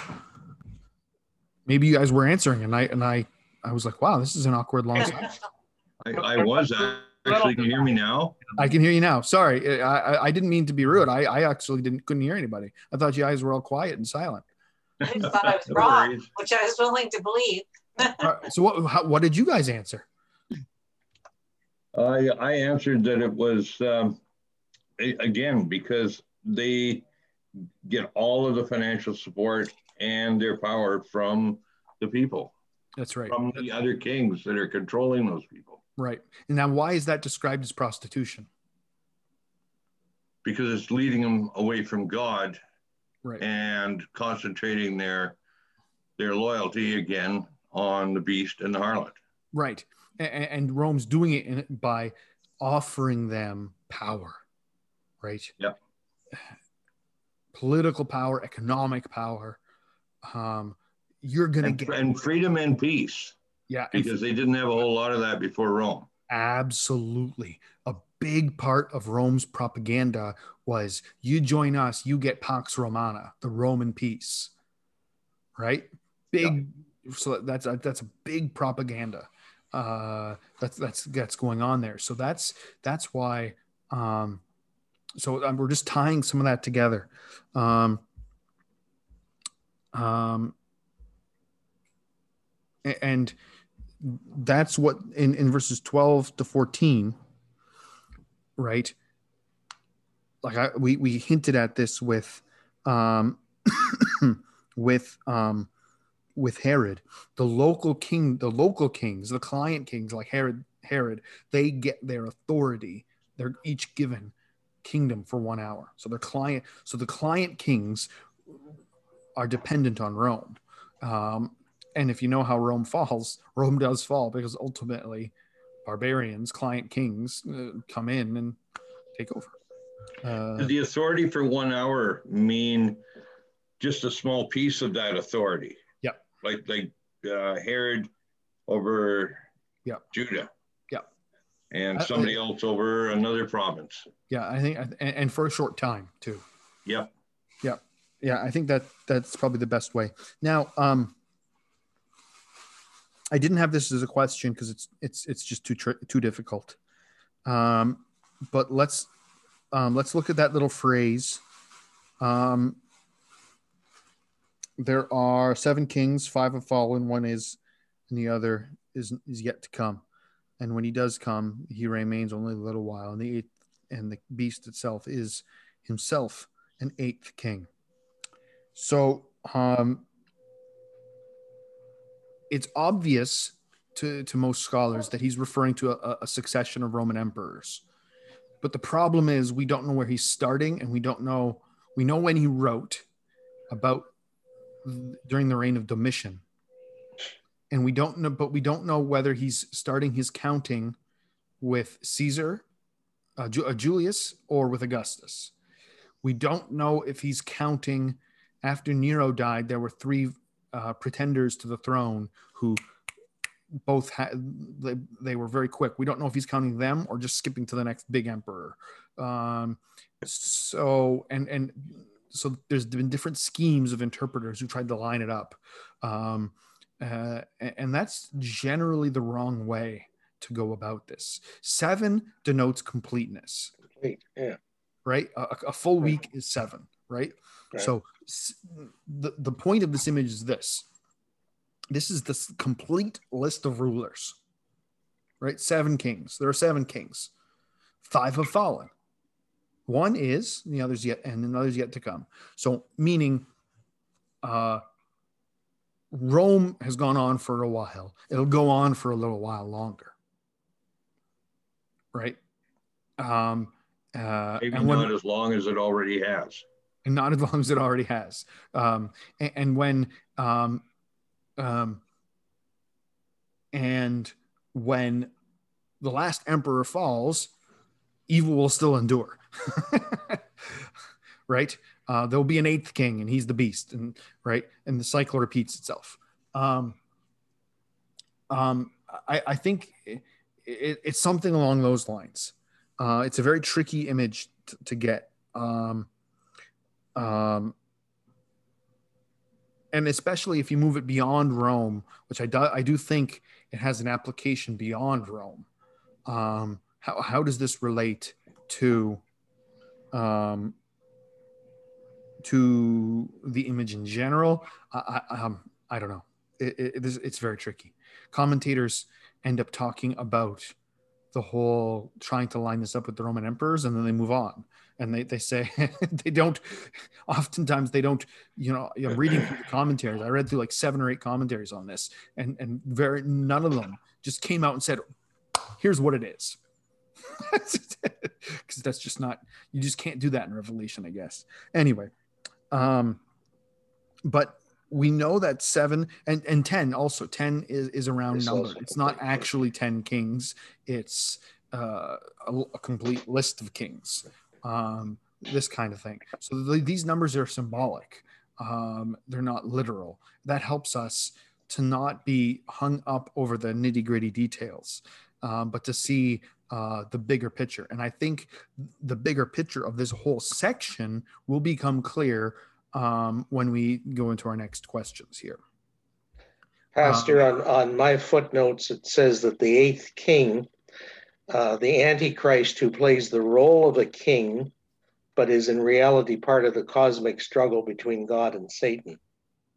maybe you guys were answering, and I and I I was like, wow, this is an awkward long. silence. I, I was actually. Can you hear me now? I can hear you now. Sorry, I, I I didn't mean to be rude. I I actually didn't couldn't hear anybody. I thought you guys were all quiet and silent. I thought I was No wrong, worries. which I was willing to believe. All right, so what how, what did you guys answer? I I answered that it was um, again because they get all of the financial support and their power from the people, That's right. from the other kings that are controlling those people, Right. And now, why is that described as prostitution? because it's leading them away from God Right. and concentrating their their loyalty again on the beast and the harlot. Right. And, and Rome's doing it in, by offering them power. Right. Yep. Political power, economic power. Um, you're gonna get and freedom and peace, yeah, because they didn't have a whole lot of that before Rome. Absolutely. A big part of Rome's propaganda was you join us, you get Pax Romana, the Roman peace. Right? Big so that's a, that's a big propaganda. Uh that's that's that's going on there. So that's that's why um so um, we're just tying some of that together. Um um and that's what in, in verses 12 to 14 right? Like I, we we hinted at this with um with um with herod. The local king the local kings the client kings like herod herod they get their authority. They're each given kingdom for one hour. So their client so the client kings are dependent on rome. Um, and if you know how Rome falls, Rome does fall because ultimately barbarians, client kings, uh, come in and take over. Uh, Does the authority for one hour mean just a small piece of that authority? Yeah. Like like uh, Herod over Yep. Judah. Yeah. And I- somebody else over another province. yeah, I think, and, and for a short time too. Yep. Yep. Yeah, I think that that's probably the best way. Now, um, I didn't have this as a question because it's it's it's just too tr- too difficult. Um, but let's um, let's look at that little phrase. Um, there are seven kings, five have fallen, one is, and the other is is yet to come. And when he does come, he remains only a little while. And the eighth, and the beast itself is himself an eighth king. So um, it's obvious to, to most scholars that he's referring to a, a succession of Roman emperors. But the problem is we don't know where he's starting, and we don't know. We know when he wrote about during the reign of Domitian, and we don't know. But we don't know whether he's starting his counting with Caesar, uh, uh, Julius, or with Augustus. We don't know if he's counting after Nero died. There were three uh, pretenders to the throne who both had they, they were very quick. We don't know if he's counting them or just skipping to the next big emperor. Um, so and and so there's been different schemes of interpreters who tried to line it up, um, uh, and, that's generally the wrong way to go about this. Seven denotes completeness, Complete, Yeah. right? A, a full week is seven, right? Right. So the the point of this image is this. This is the complete list of rulers, right? Seven kings. There are seven kings. Five have fallen. One is, and the others yet, and another's yet to come. So, meaning, uh, Rome has gone on for a while. It'll go on for a little while longer, right? Um, uh, Maybe and when- not as long as it already has. And not as long as it already has. Um, and, and when um, um, and when the last emperor falls, evil will still endure. right? Uh, there'll be an eighth king, and he's the beast, and right, and the cycle repeats itself. Um, um, I, I think it, it, it's something along those lines. Uh, it's a very tricky image t- to get. Um, um, and especially if you move it beyond Rome, which I do, I do think it has an application beyond Rome. Um, how, how does this relate to um, to the image in general? I, I, um, I don't know. It, it, it's very tricky. Commentators end up talking about the whole trying to line this up with the Roman emperors, and then they move on. And they, they say they don't oftentimes they don't you know i'm reading through the commentaries. I read through like seven or eight commentaries on this and and very none of them just came out and said here's what it is. Because that's just not you just can't do that in revelation i guess. Anyway um but we know that seven and and 10 also 10 is is a round It's number it's not actually 10 kings it's uh, a, a complete list of kings um, this kind of thing. So the, these numbers are symbolic. Um, they're not literal. That helps us to not be hung up over the nitty gritty details, um, but to see uh, the bigger picture. And I think the bigger picture of this whole section will become clear um, when we go into our next questions here. Pastor, on, on my footnotes, it says that the eighth king, uh, the Antichrist who plays the role of a king, but is in reality part of the cosmic struggle between God and Satan.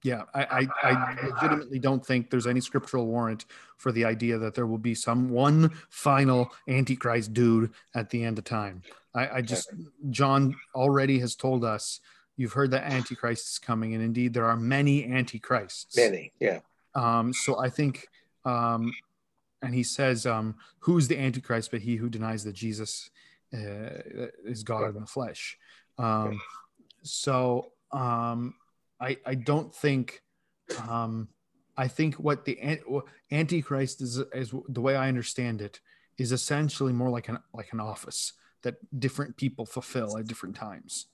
Yeah, I, I, I legitimately don't think there's any scriptural warrant for the idea that there will be some one final antichrist dude at the end of time. I, I just John already has told us you've heard that antichrist is coming, and indeed there are many antichrists. Many, yeah. Um, so I think, um, and he says, um, "Who's the antichrist? But he who denies that Jesus uh, is God in the flesh." Um, so um, I I don't think. Um, I think what the an- antichrist is is the way I understand it is essentially more like an like an office that different people fulfill at different times.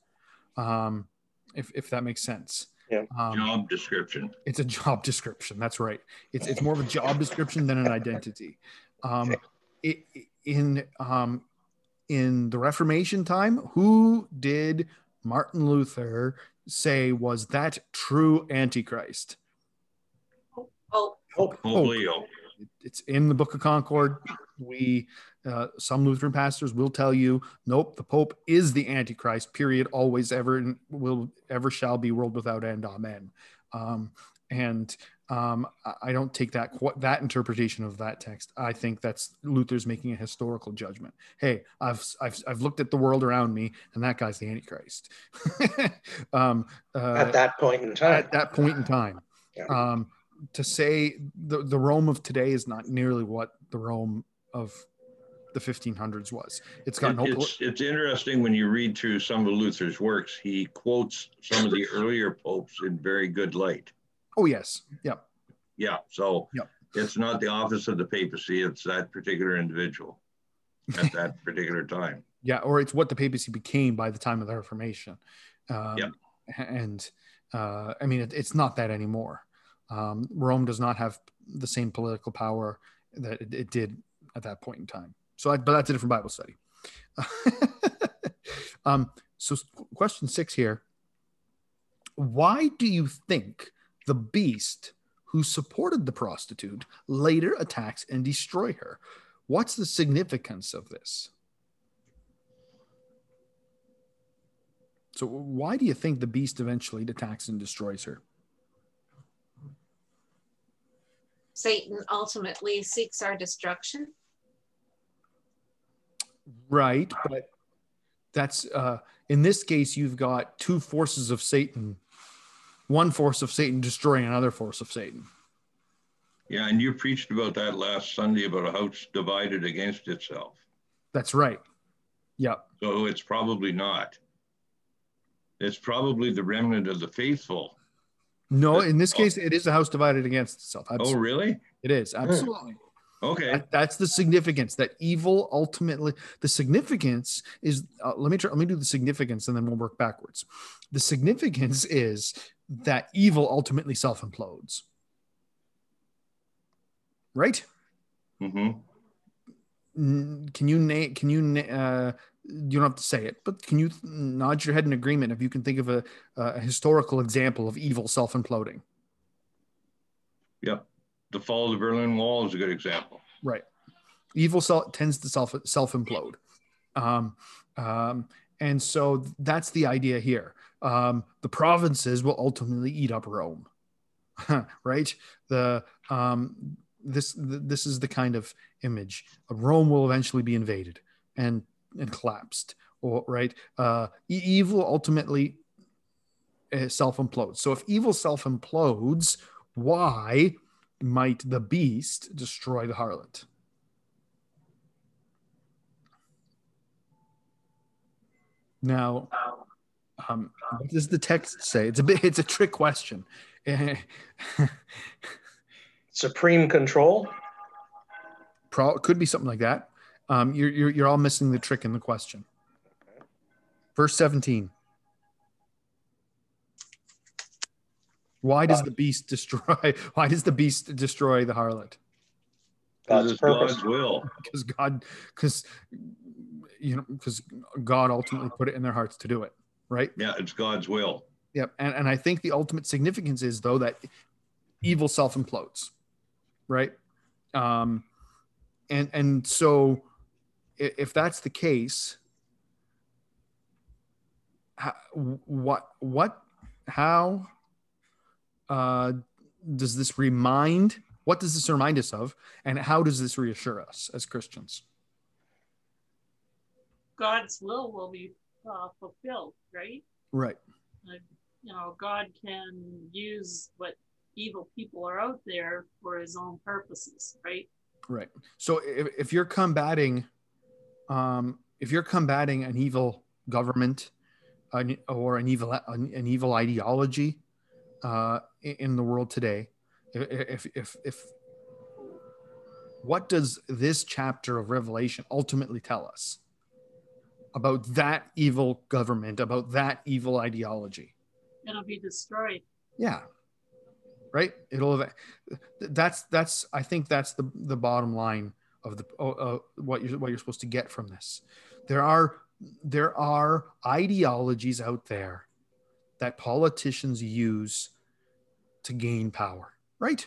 Um, if if that makes sense. Yeah. Um, Job description. it's a job description. That's right. It's it's more of a job description than an identity. Um, it, in um, in the Reformation time, who did Martin Luther say was that true Antichrist? Hope. Leo. It's in the Book of Concord. We uh, some Lutheran pastors will tell you, nope, the Pope is the Antichrist. Period. Always, ever, and will ever shall be, world without end. Amen. Um, and um, I- don't take that that interpretation of that text. I think that's Luther's making a historical judgment. Hey, I've I've, I've looked at the world around me, and that guy's the Antichrist. um, uh, At that point in time. at that point in time. Yeah. Um, to say the, the Rome of today is not nearly what the Rome of the 1500s was. It's got no. It- It's, it's interesting when you read through some of Luther's works, he quotes some of the earlier popes in very good light. oh yes, yep, Yeah, so Yep. it's not the office of the papacy, it's that particular individual at that particular time. yeah, or it's what the papacy became by the time of the Reformation. Um, Yep. And uh, I mean, it, it's not that anymore. Um, Rome does not have the same political power that it, it did at that point in time. So, I, but that's a different Bible study. um, so, question six here: Why do you think the beast who supported the prostitute later attacks and destroy her? What's the significance of this? So, why do you think the beast eventually attacks and destroys her? Satan ultimately seeks our destruction. Right, but that's uh, in this case you've got two forces of Satan, one force of Satan destroying another force of Satan. Yeah, and you preached about that last Sunday about a house divided against itself. That's right. Yep. So it's probably not. It's probably the remnant of the faithful. No, in this case, it is a house divided against itself. Oh, really? It is absolutely. Okay. That- that's the significance that evil ultimately. The significance is. Uh, let me try. Let me do the significance, and then we'll work backwards. The significance is that evil ultimately self implodes. Right? hmm Can you name? Can you? na- Uh, you don't have to say it, but can you nod your head in agreement if you can think of a, a historical example of evil self imploding? Yep. The fall of the Berlin Wall is a good example. Right. Evil self tends to self self implode, um, um, and so that's the idea here. Um, the provinces will ultimately eat up Rome, right? The um, this this is the kind of image. Rome will eventually be invaded and and collapsed, or right? Uh, evil ultimately uh, self implodes. So if evil self implodes, why might the beast destroy the harlot? Now, um, what does the text say? It's a bit. It's a trick question. Supreme control. Pro, could be something like that. Um, you're, you're you're all missing the trick in the question. Verse seventeen. Why does the beast destroy? Why does the beast destroy the harlot? God's it's purpose. God's will. Because God, because you know, because God ultimately put it in their hearts to do it, right? Yeah, it's God's will. Yep. And and I think the ultimate significance is though that evil self implodes, right? Um, and and so i- if that's the case, how, what what how uh, does this remind? What does this remind us of, and how does this reassure us as Christians? God's will will be uh, fulfilled, right? Right. Like, you know, God can use what evil people are out there for his own purposes, right? Right. So if, if you're combating, um, if you're combating an evil government, an, or an evil an, an evil ideology, uh, in, the world today, if, if if what does this chapter of Revelation ultimately tell us about that evil government, about that evil ideology? It'll be destroyed. Yeah. Right. It'll. have- That's that's. I think that's the the bottom line of the uh, what you're what you're supposed to get from this. There are there are ideologies out there that politicians use to gain power. Right.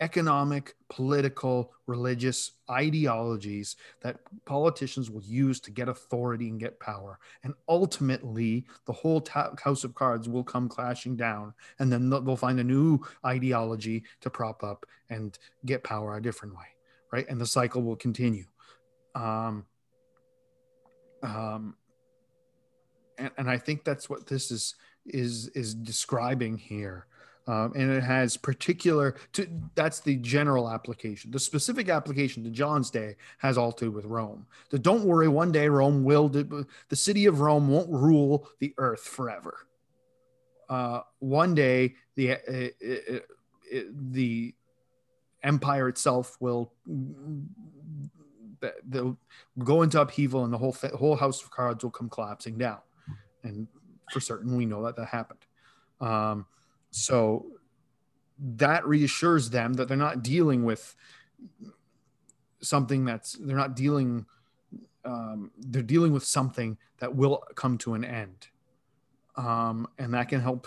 economic, political, religious ideologies that politicians will use to get authority and get power. And ultimately, the whole ta- house of cards will come clashing down, and then they'll find a new ideology to prop up and get power a different way, right? And the cycle will continue. Um, um, and, and I think that's what this is is is describing here. Um, and it has particular to that's the general application. The specific application to john's day has all to do with rome. So don't worry one day rome will the city of rome won't rule the earth forever. Uh, one day the uh, uh, the empire itself will they'll go into upheaval and the whole whole house of cards will come collapsing down and for certain we know that that happened. Um, so that reassures them that they're not dealing with something that's they're not dealing um, they're dealing with something that will come to an end. Um, and that can help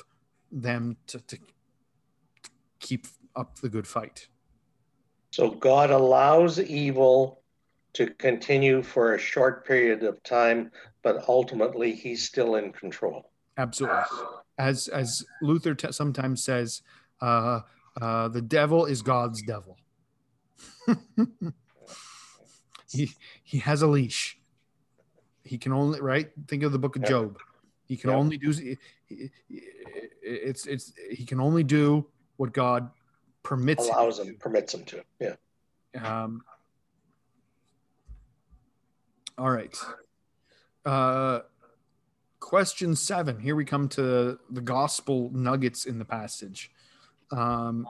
them to, to keep up the good fight. So God allows evil to continue for a short period of time, but ultimately he's still in control. absolutely as as luther t- sometimes says uh, uh, the devil is god's devil he he has a leash he can only right think of the book of job he can Yeah. only do it's it's he can only do what god permits Allows to him, permits him to. Yeah. um, all right. Uh, question seven. Here we come to the gospel nuggets in the passage. Um,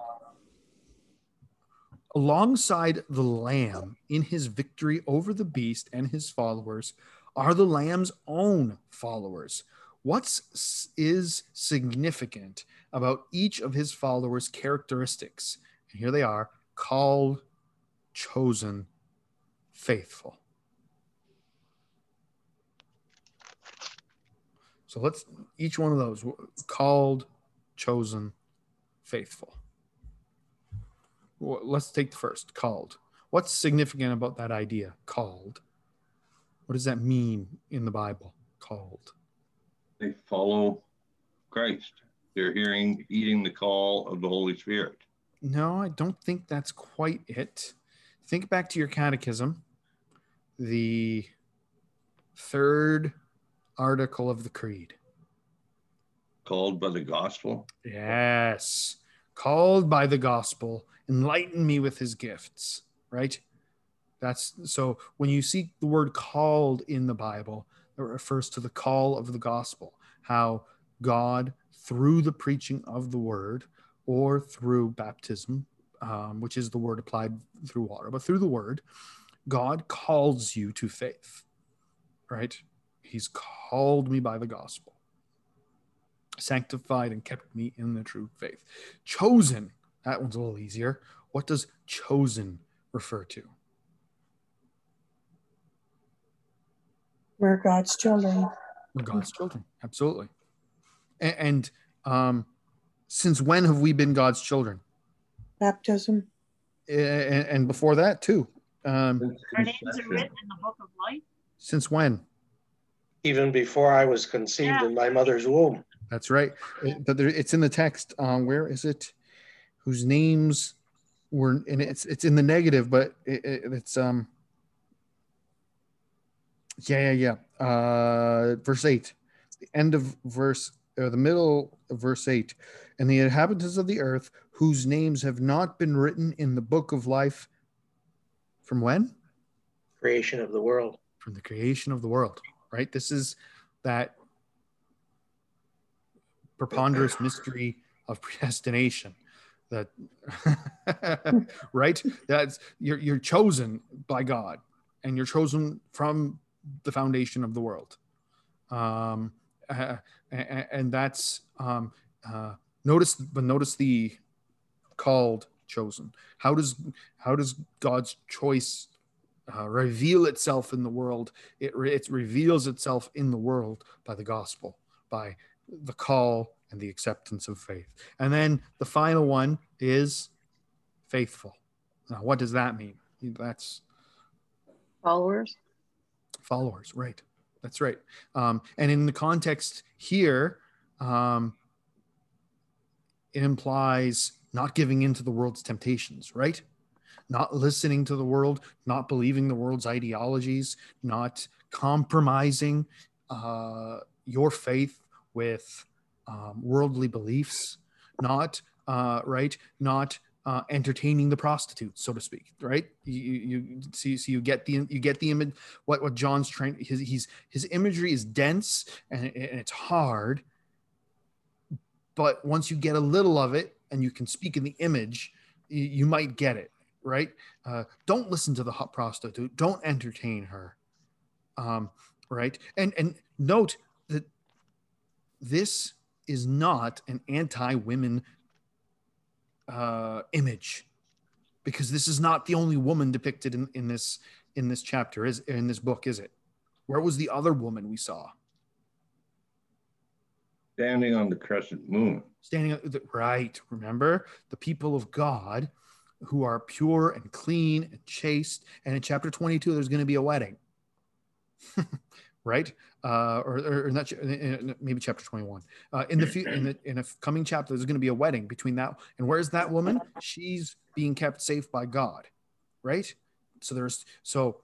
alongside the lamb in his victory over the beast and his followers are the lamb's own followers. What's is significant about each of his followers' characteristics? And here they are called, chosen, faithful. So let's each one of those called, chosen, faithful. Well, Let's take the first called. What's significant about that idea? Called. What does that mean in the Bible? Called. They follow Christ. They're hearing, heeding the call of the Holy Spirit. No, I don't think that's quite it. Think back to your catechism, the third article of the creed. Called by the gospel. Yes. Called by the gospel, enlighten me with his gifts, right? That's so when you see the word called in the Bible, it refers to the call of the gospel, how God, through the preaching of the word or through baptism, um, which is the word applied through water, but through the word, God calls you to faith, right? He's called me by the gospel, sanctified and kept me in the true faith. Chosen, that one's a little easier. What does chosen refer to? We're God's children. We're God's children. Absolutely. And, and um, since when have we been God's children? Baptism. And, and before that, too. Um, Our names are written in the book of life. since when? Even before I was conceived in my mother's womb. That's right. But it's in the text. Um, where is it? Whose names were? And it's it's in the negative, but it, it, it's um. Yeah, yeah, yeah. Uh, verse eight, the end of verse or the middle of verse eight, and the inhabitants of the earth whose names have not been written in the book of life. From when? Creation of the world. From the creation of the world. Right. This is that preponderous mystery of predestination that right? That's you're you're chosen by god and you're chosen from the foundation of the world. Um uh, and, and that's um uh notice but notice the called chosen. How does how does god's choice uh, reveal itself in the world it, re- it reveals itself in the world by the gospel by the call and the acceptance of faith and then the final one is faithful. Now, what does that mean? That's Followers. followers, right? That's right. Um, and in the context here, um, it implies not giving in to the world's temptations, right? Not listening to the world, not believing the world's ideologies, not compromising uh, your faith with um, worldly beliefs, not uh, right, not uh, entertaining the prostitute, so to speak, right? You, you, see, so you get the you get the image. What what John's trying his he's his imagery is dense and, and it's hard, but once you get a little of it and you can speak in the image, you, you might get it, right? Uh, don't listen to the hot prostitute. Don't entertain her, um, right? And and note that this is not an anti-women uh, image because this is not the only woman depicted in, in this in this chapter is in this book is it where was the other woman we saw Standing on the crescent moon. standing right remember the people of god who are pure and clean and chaste. And in chapter 22 there's going to be a wedding. Right? Uh, or, or, not maybe chapter 21 uh, in the in the in a coming chapter there's going to be a wedding between that and where's that woman? She's being kept safe by god. Right? So there's so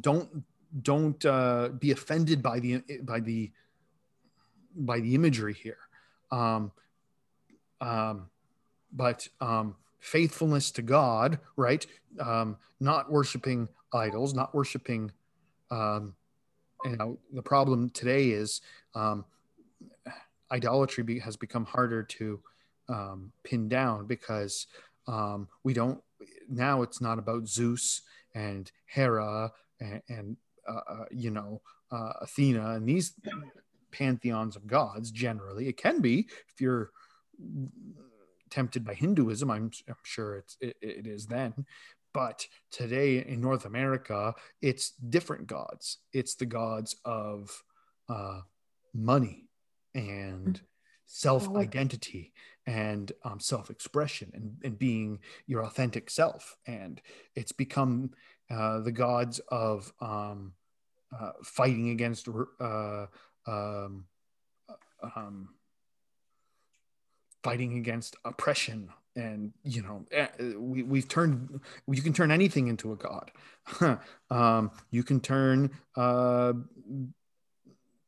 don't don't uh, be offended by the by the by the imagery here. Um um but um faithfulness to god right? Um not worshiping idols not worshiping um you know the problem today is um idolatry be, has become harder to um pin down because um we don't now it's not about zeus and hera and, and uh, uh, you know uh, athena and these pantheons of gods generally. It can be if you're tempted by hinduism i'm, I'm sure it's it, it is then but today in north america it's different gods. It's the gods of uh, money and self-identity and um, self-expression and, and being your authentic self. And it's become uh, the gods of um, uh, fighting against uh, um, um, fighting against oppression and you know eh, we, we've turned you can turn anything into a god. Um, you can turn uh,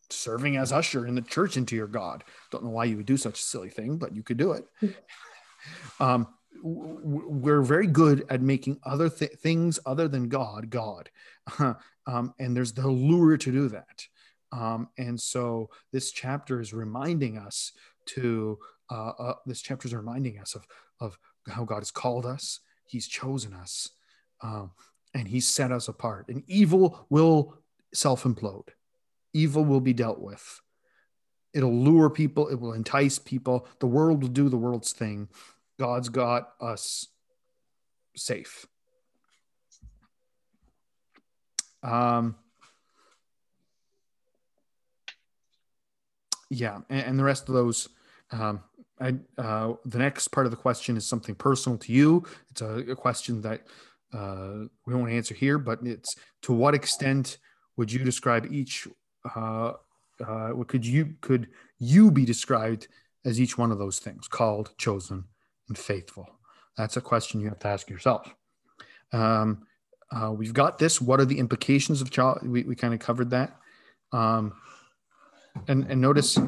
serving as usher in the church into your god. Don't know why you would do such a silly thing but you could do it. Um, we're very good at making other th- things other than god god. Um, and there's the lure to do that. Um, and so this chapter is reminding us to uh, uh, this chapter is reminding us of of how God has called us. He's chosen us, um, and He's set us apart. And evil will self implode. Evil will be dealt with. It'll lure people. It will entice people. The world will do the world's thing. God's got us safe. Um, yeah, and, and the rest of those. Um, I, uh, the next part of the question is something personal to you. It's a, a question that uh, we won't answer here, but it's to what extent would you describe each? Uh, uh, could you could you be described as each one of those things? Called, chosen, and faithful. That's a question you have to ask yourself. Um, uh, we've got this. What are the implications of child? We, we kind of covered that. Um, and and notice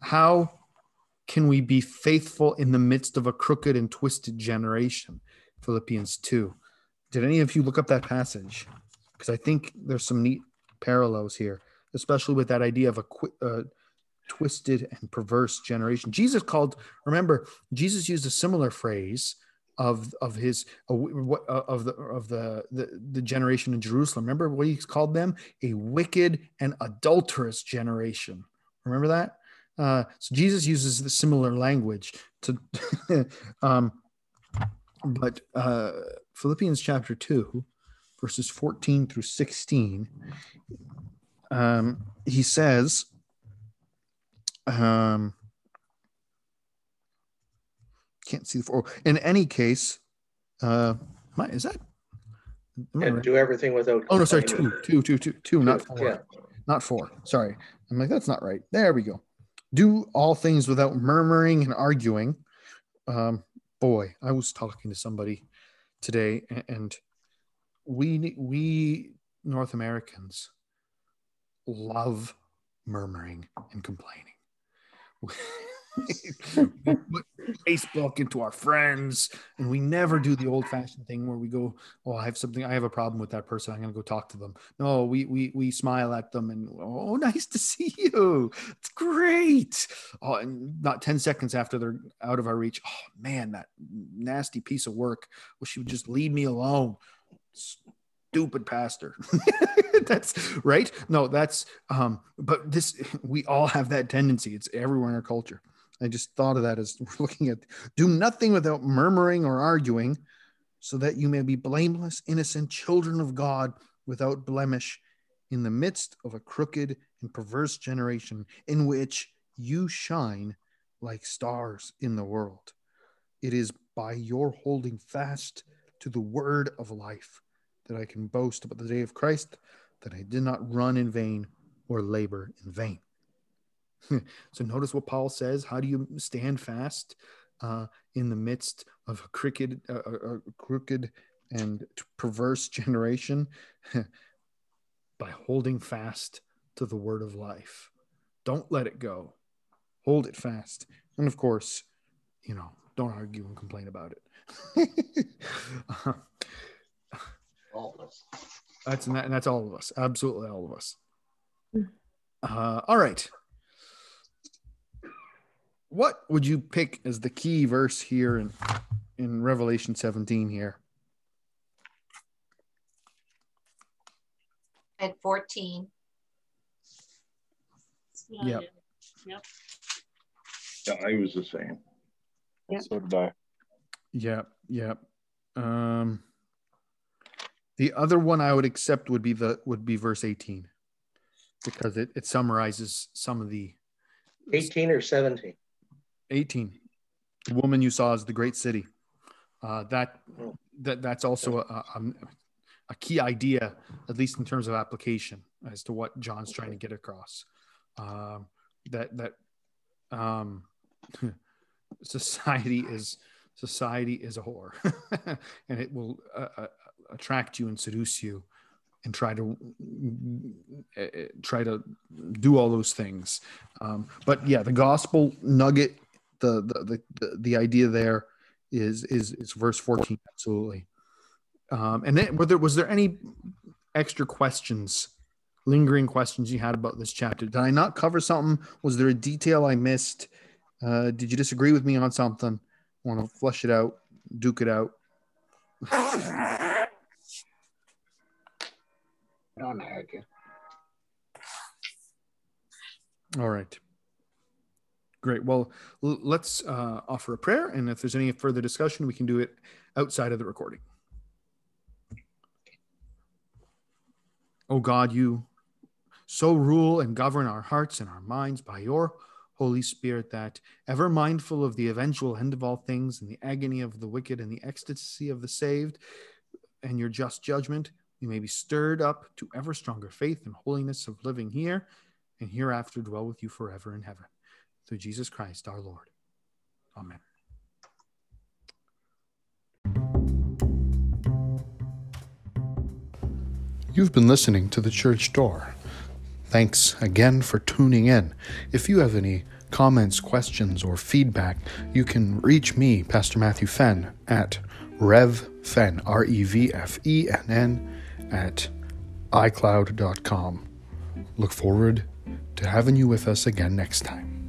how can we be faithful in the midst of a crooked and twisted generation? Philippians 2. Did any of you look up that passage? Because I think there's some neat parallels here, especially with that idea of a uh, twisted and perverse generation. Jesus called, remember, Jesus used a similar phrase of of his uh, of the of the, the the generation in Jerusalem. Remember what he called them? A wicked and adulterous generation. Remember that? Uh, so Jesus uses the similar language to, um, but uh, Philippians chapter two, verses fourteen through sixteen, um, he says, um, can't see the four. In any case, Uh, my, is that? And right? do everything without. Oh no, sorry, complaining. two, two, two, two, two, not four. Yeah. Not four. Sorry. I'm like, that's not right. There we go. Do all things without murmuring and arguing. Um, boy, I was talking to somebody today, and we we North Americans love murmuring and complaining. put Facebook into our friends, and we never do the old-fashioned thing where we go, "Oh, I have something. I have a problem with that person. I'm going to go talk to them." No, we we we smile at them and, "Oh, nice to see you. It's great." Oh, and not ten seconds after they're out of our reach, oh man, that nasty piece of work. Wish she would just leave me alone. Stupid pastor. that's right. No, that's um, but this we all have that tendency. It's everywhere in our culture. I just thought of that as we're looking at do nothing without murmuring or arguing, so that you may be blameless, innocent children of God without blemish in the midst of a crooked and perverse generation in which you shine like stars in the world. It is by your holding fast to the word of life that I can boast about the day of Christ, that I did not run in vain or labor in vain. so notice what Paul says. How do you stand fast uh, in the midst of a crooked, uh, a a crooked and perverse generation? By holding fast to the word of life. Don't let it go. Hold it fast. And of course, you know, don't argue and complain about it. Uh, that's and, that, and that's all of us. Absolutely all of us. Uh, all right. What would you pick as the key verse here in in Revelation 17 here? At 14. Yeah. Yep. Yep. Yeah, I was the same. Yeah. So did I. Yeah, yeah. Um the other one I would accept would be the would be verse 18 because it, it summarizes some of the 18 or 17? 18 the woman you saw is the great city. Uh, that that that's also a, a, a key idea at least in terms of application as to what john's trying to get across. Um, that that um, society is society is a whore and it will uh, uh, attract you and seduce you and try to uh, uh, try to do all those things. Um, but yeah the gospel nugget the the, the, the idea there is is is verse 14 absolutely. Um, and then were there was there any extra questions lingering questions you had about this chapter? Did i not cover something? Was there a detail i missed? Uh, did you disagree with me on something? Want to flush it out duke it out? Don't argue. All right. Great. Well, l- let's uh, offer a prayer. And if there's any further discussion, we can do it outside of the recording. Oh God, you so rule and govern our hearts and our minds by your Holy Spirit that, ever mindful of the eventual end of all things and the agony of the wicked and the ecstasy of the saved and your just judgment, we may be stirred up to ever stronger faith and holiness of living here and hereafter dwell with you forever in heaven. Through Jesus Christ our Lord. Amen. You've been listening to The Church Door. Thanks again for tuning in. If you have any comments, questions, or feedback, you can reach me, Pastor Matthew Fenn, at revfenn, R E V F E N N, at iCloud.com. Look forward to having you with us again next time.